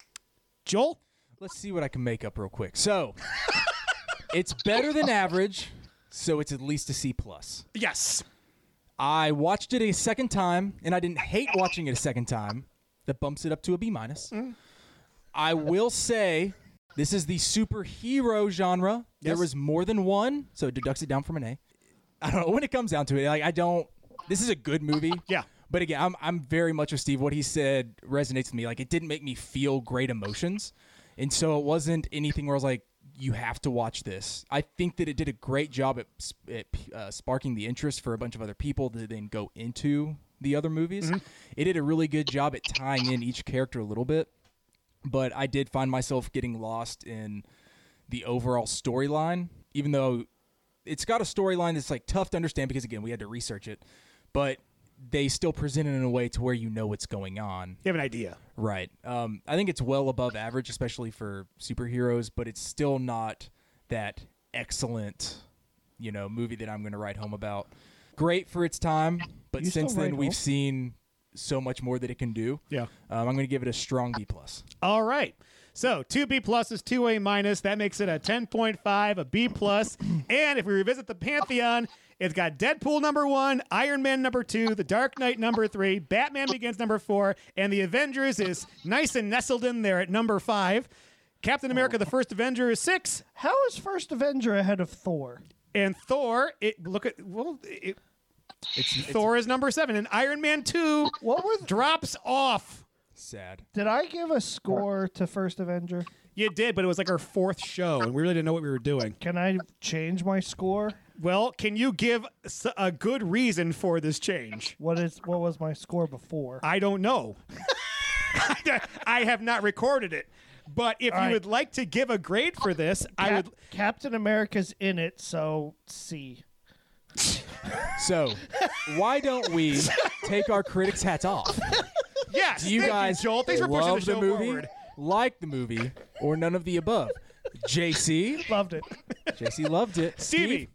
Joel, Let's see what I can make up real quick. So, it's better than average, so it's at least a C plus. yes, I watched it a second time, and I didn't hate watching it a second time. That bumps it up to a B minus. I will say this is the superhero genre. There Yes. was more than one, so it deducts it down from an A. I don't know when it comes down to it. Like I don't. This is a good movie. Yeah. But again, I'm I'm very much with Steve. What he said resonates with me. Like it didn't make me feel great emotions, and so it wasn't anything where I was like, you have to watch this. I think that it did a great job at, s- at uh, sparking the interest for a bunch of other people to then go into the other movies. It did a really good job at tying in each character a little bit, but I did find myself getting lost in the overall storyline, even though it's got a storyline that's like tough to understand because again we had to research it, but they still present it in a way to where you know what's going on. you have an idea. Right. Um, I think it's well above average, especially for superheroes, but it's still not that excellent, you know, movie that I'm going to write home about. Great for its time, but You still since then write we've home? seen so much more that it can do. Yeah. Um, I'm going to give it a strong B plus. All right. So two B pluses, two A minus. That makes it a ten point five, a B plus. And if we revisit the pantheon, it's got Deadpool number one, Iron Man number two, The Dark Knight number three, Batman Begins number four, and the Avengers is nice and nestled in there at number five. Captain America: The First Avenger is six, How is First Avenger ahead of Thor? and Thor. It look at well, it, It's, it's Thor is number seven, and Iron Man two What were th- drops off. sad. did I give a score to First Avenger? You did, but it was like our fourth show, and we really didn't know what we were doing. Can I change my score? Well, can you give s- a good reason for this change? What is what was my score before? I don't know. I have not recorded it. But if you right. would like to give a grade for this, I Cap- would. Captain America's in it, so C. So, why don't we take our critics' hats off? Yes, Do you thank guys Joel? Thanks for pushing love the show movie, forward. like the movie, or none of the above? JC, Loved it. JC loved it. Stevie,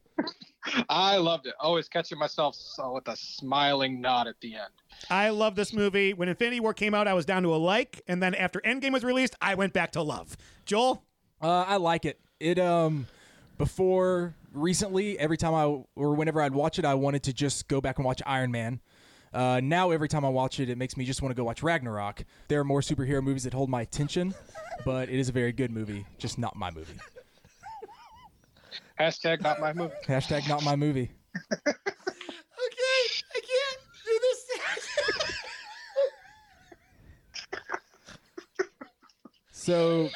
I loved it. Always catching myself so with a smiling nod at the end. I love this movie. When Infinity War came out, I was down to a like, and then after Endgame was released, I went back to love. Joel, Uh, I like it. It um before recently, every time I or whenever I'd watch it, I wanted to just go back and watch Iron Man. Uh, now every time I watch it, it makes me just want to go watch Ragnarok. There are more superhero movies that hold my attention, but it is a very good movie, just not my movie. Hashtag not my movie. Hashtag not my movie. okay, I can't do this. So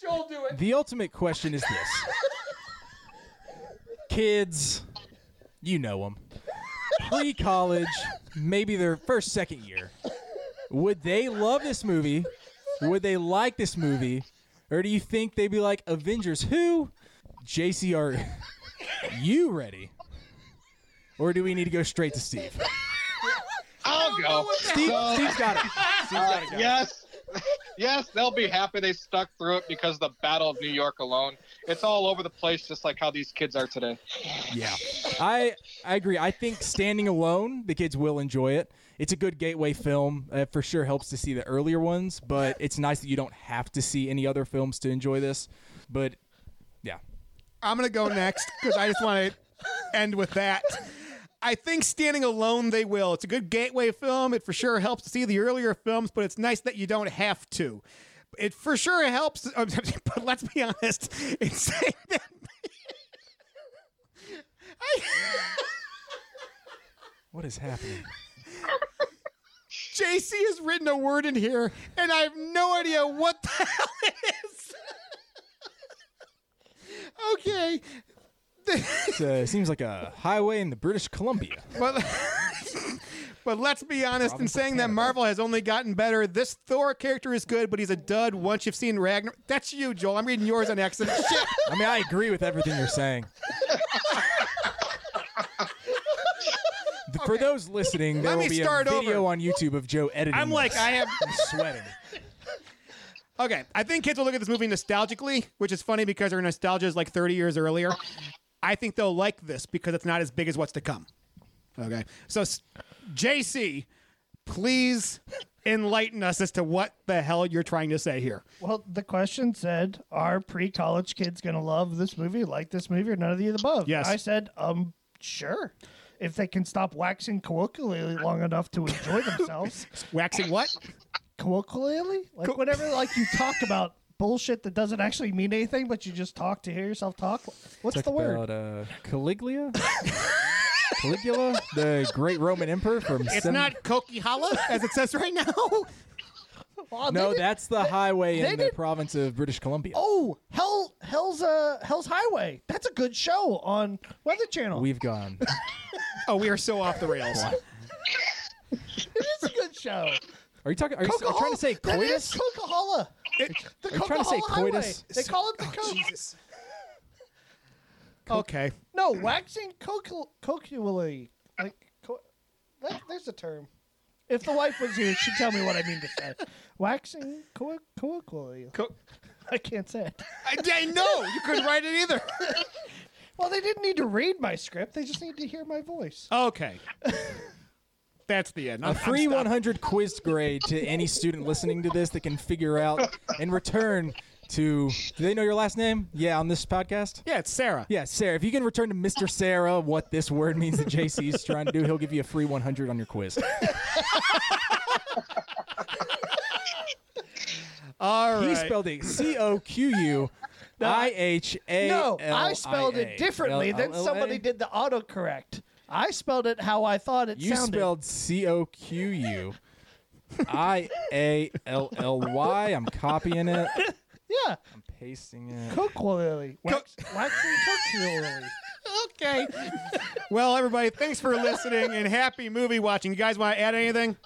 Joel, do it. the ultimate question is this: Kids, you know them, pre-college, maybe their first second year. Would they love this movie? Would they like this movie? Or do you think they'd be like Avengers? Who? JC, are you ready? Or do we need to go straight to Steve? I'll go. Steve, So- Steve's got it. Uh, yes, yes, they'll be happy they stuck through it because of the Battle of New York alone. It's all over the place, just like how these kids are today. Yeah, I I agree. I think standing alone, the kids will enjoy it. It's a good gateway film. It for sure helps to see the earlier ones, but it's nice that you don't have to see any other films to enjoy this. But yeah, I'm gonna go next because I just want to end with that. I think standing alone, they will. It's a good gateway film. It for sure helps to see the earlier films, but it's nice that you don't have to. It for sure helps, but let's be honest. It's saying that. what is happening? JC has written a word in here, and I have no idea what the hell it is. okay. It's, uh, it seems like a highway in the British Columbia. But, but let's be honest in saying that Marvel has only gotten better. This Thor character is good, but he's a dud once you've seen Ragnar. That's you, Joel. I'm reading yours on accident. Shit. I mean, I agree with everything you're saying. For those listening, there Let will me be a start video over. on YouTube of Joe editing. I'm like, this. I have. I'm sweating. Okay, I think kids will look at this movie nostalgically, which is funny because their nostalgia is like 30 years earlier. I think they'll like this because it's not as big as what's to come. Okay, so JC, please enlighten us as to what the hell you're trying to say here. Well, the question said, "Are pre-college kids going to love this movie, like this movie, or none of the above?" Yes. I said, "Um, sure, if they can stop waxing colloquially long enough to enjoy themselves." waxing what? Colloquially, like whatever, like you talk about bullshit that doesn't actually mean anything, but you just talk to hear yourself talk. What's Talk the word? about uh, Caligula? Caligula, the great Roman emperor from. It's seven- not Coquihalla, as it says right now. Well, No, did- that's the highway they in the did- province of British Columbia. Oh, hell, hell's uh, Hell's Highway. That's a good show on Weather Channel. We've gone. Oh, we are so off the rails. it is a good show. Are you talking? Are you, are you trying to say That is coitus? Coca-Cola. The Are you trying to say Highway. coitus? They call it the oh, Coke. Jesus. Oh, okay. No, waxing colloquially. Like, co- that, there's a term. If the wife was here, she'd tell me what I mean to say. Waxing co-. Co- I can't say it. I, I know you couldn't write it either. Well, they didn't need to read my script. They just need to hear my voice. Okay. That's the end. A I'm- I'm free 100 quiz grade to any student listening to this that can figure out and return to. Do they know your last name? Yeah, on this podcast. Yeah, it's Sarah. Yeah, Sarah. If you can return to Mr. Sarah what this word means that JC is trying to do, he'll give you a free 100 on your quiz. All right. He spelled it C O Q U I H A. No, I spelled it differently. Then somebody did the autocorrect. I spelled it how I thought it sounded. You sounded. spelled C O Q U I A L L Y. I'm copying it. yeah, I'm pasting it. colloquially. Wax, waxing colloquially. okay. well, everybody, thanks for listening and happy movie watching. You guys want to add anything?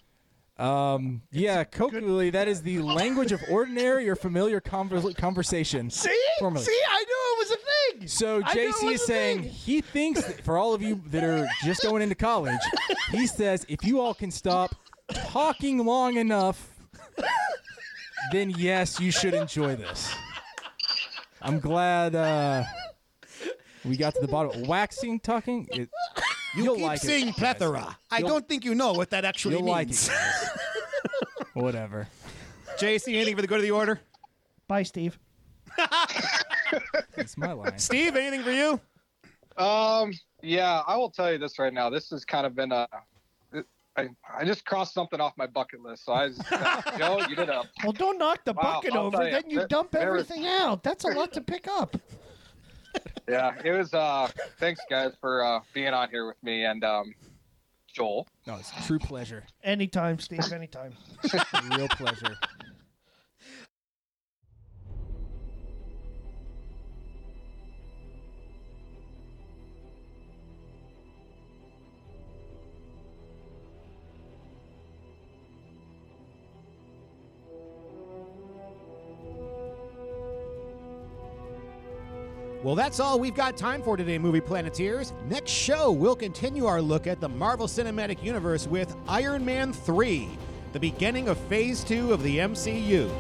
Um, yeah, colloquially, that is the language of ordinary or familiar conver- conversation. See? Formally. See, I knew it was a thing. So I knew it JC is saying thing. he thinks that for all of you that are just going into college, he says if you all can stop talking long enough, then yes, you should enjoy this. I'm glad uh, we got to the bottom. Waxing talking, it, You you'll keep like saying it. plethora. I You'll- don't think you know what that actually You'll like means. it. guys. Whatever. JC, anything for the good of the order? Bye, Steve. That's my line. Steve, anything for you? Um, yeah, I will tell you this right now. This has kind of been a. I, I just crossed something off my bucket list. So I was, Joe, you did a. Well, don't knock the Wow, bucket I'll over, tell ya, then you there- dump there was- everything out. That's a lot to pick up. Yeah, it was. uh Thanks, guys, for uh being on here with me and um, Joel. No, it's a true pleasure. Anytime, Steve. Anytime. Real pleasure. Well, that's all we've got time for today, Movie Planeteers. Next show, we'll continue our look at the Marvel Cinematic Universe with Iron Man 3. the beginning of Phase 2 of the MCU.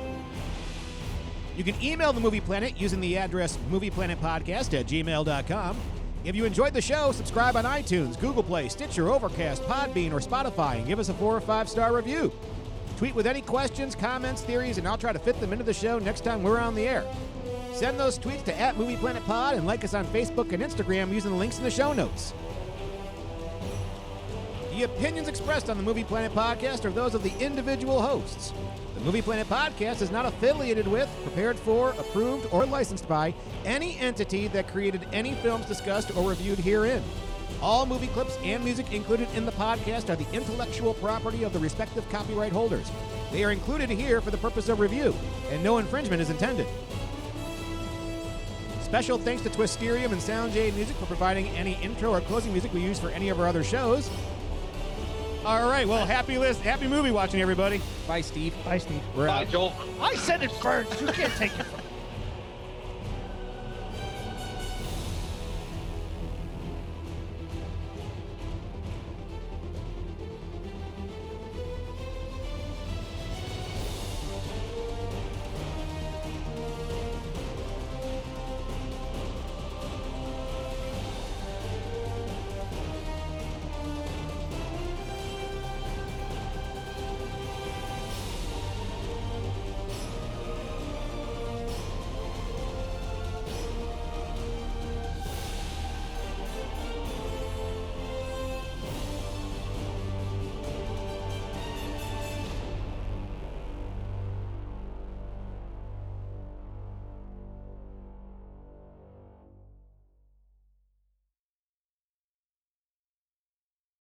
You can email the Movie Planet using the address movieplanetpodcast at gmail.com. If you enjoyed the show, subscribe on iTunes, Google Play, Stitcher, Overcast, Podbean, or Spotify and give us a four or five star review. Tweet with any questions, comments, theories, and I'll try to fit them into the show next time we're on the air. Send those tweets to at Movie Planet Pod and like us on Facebook and Instagram using the links in the show notes. The opinions expressed on the Movie Planet podcast are those of the individual hosts. The Movie Planet podcast is not affiliated with, prepared for, approved, or licensed by any entity that created any films discussed or reviewed herein. All movie clips and music included in the podcast are the intellectual property of the respective copyright holders. They are included here for the purpose of review, and no infringement is intended. Special thanks to Twisterium and SoundJ Music for providing any intro or closing music we use for any of our other shows. All right, well, happy list, happy movie watching, everybody. Bye, Steve. Bye, Steve. We're Bye, out. Joel. I said it first. You can't take it from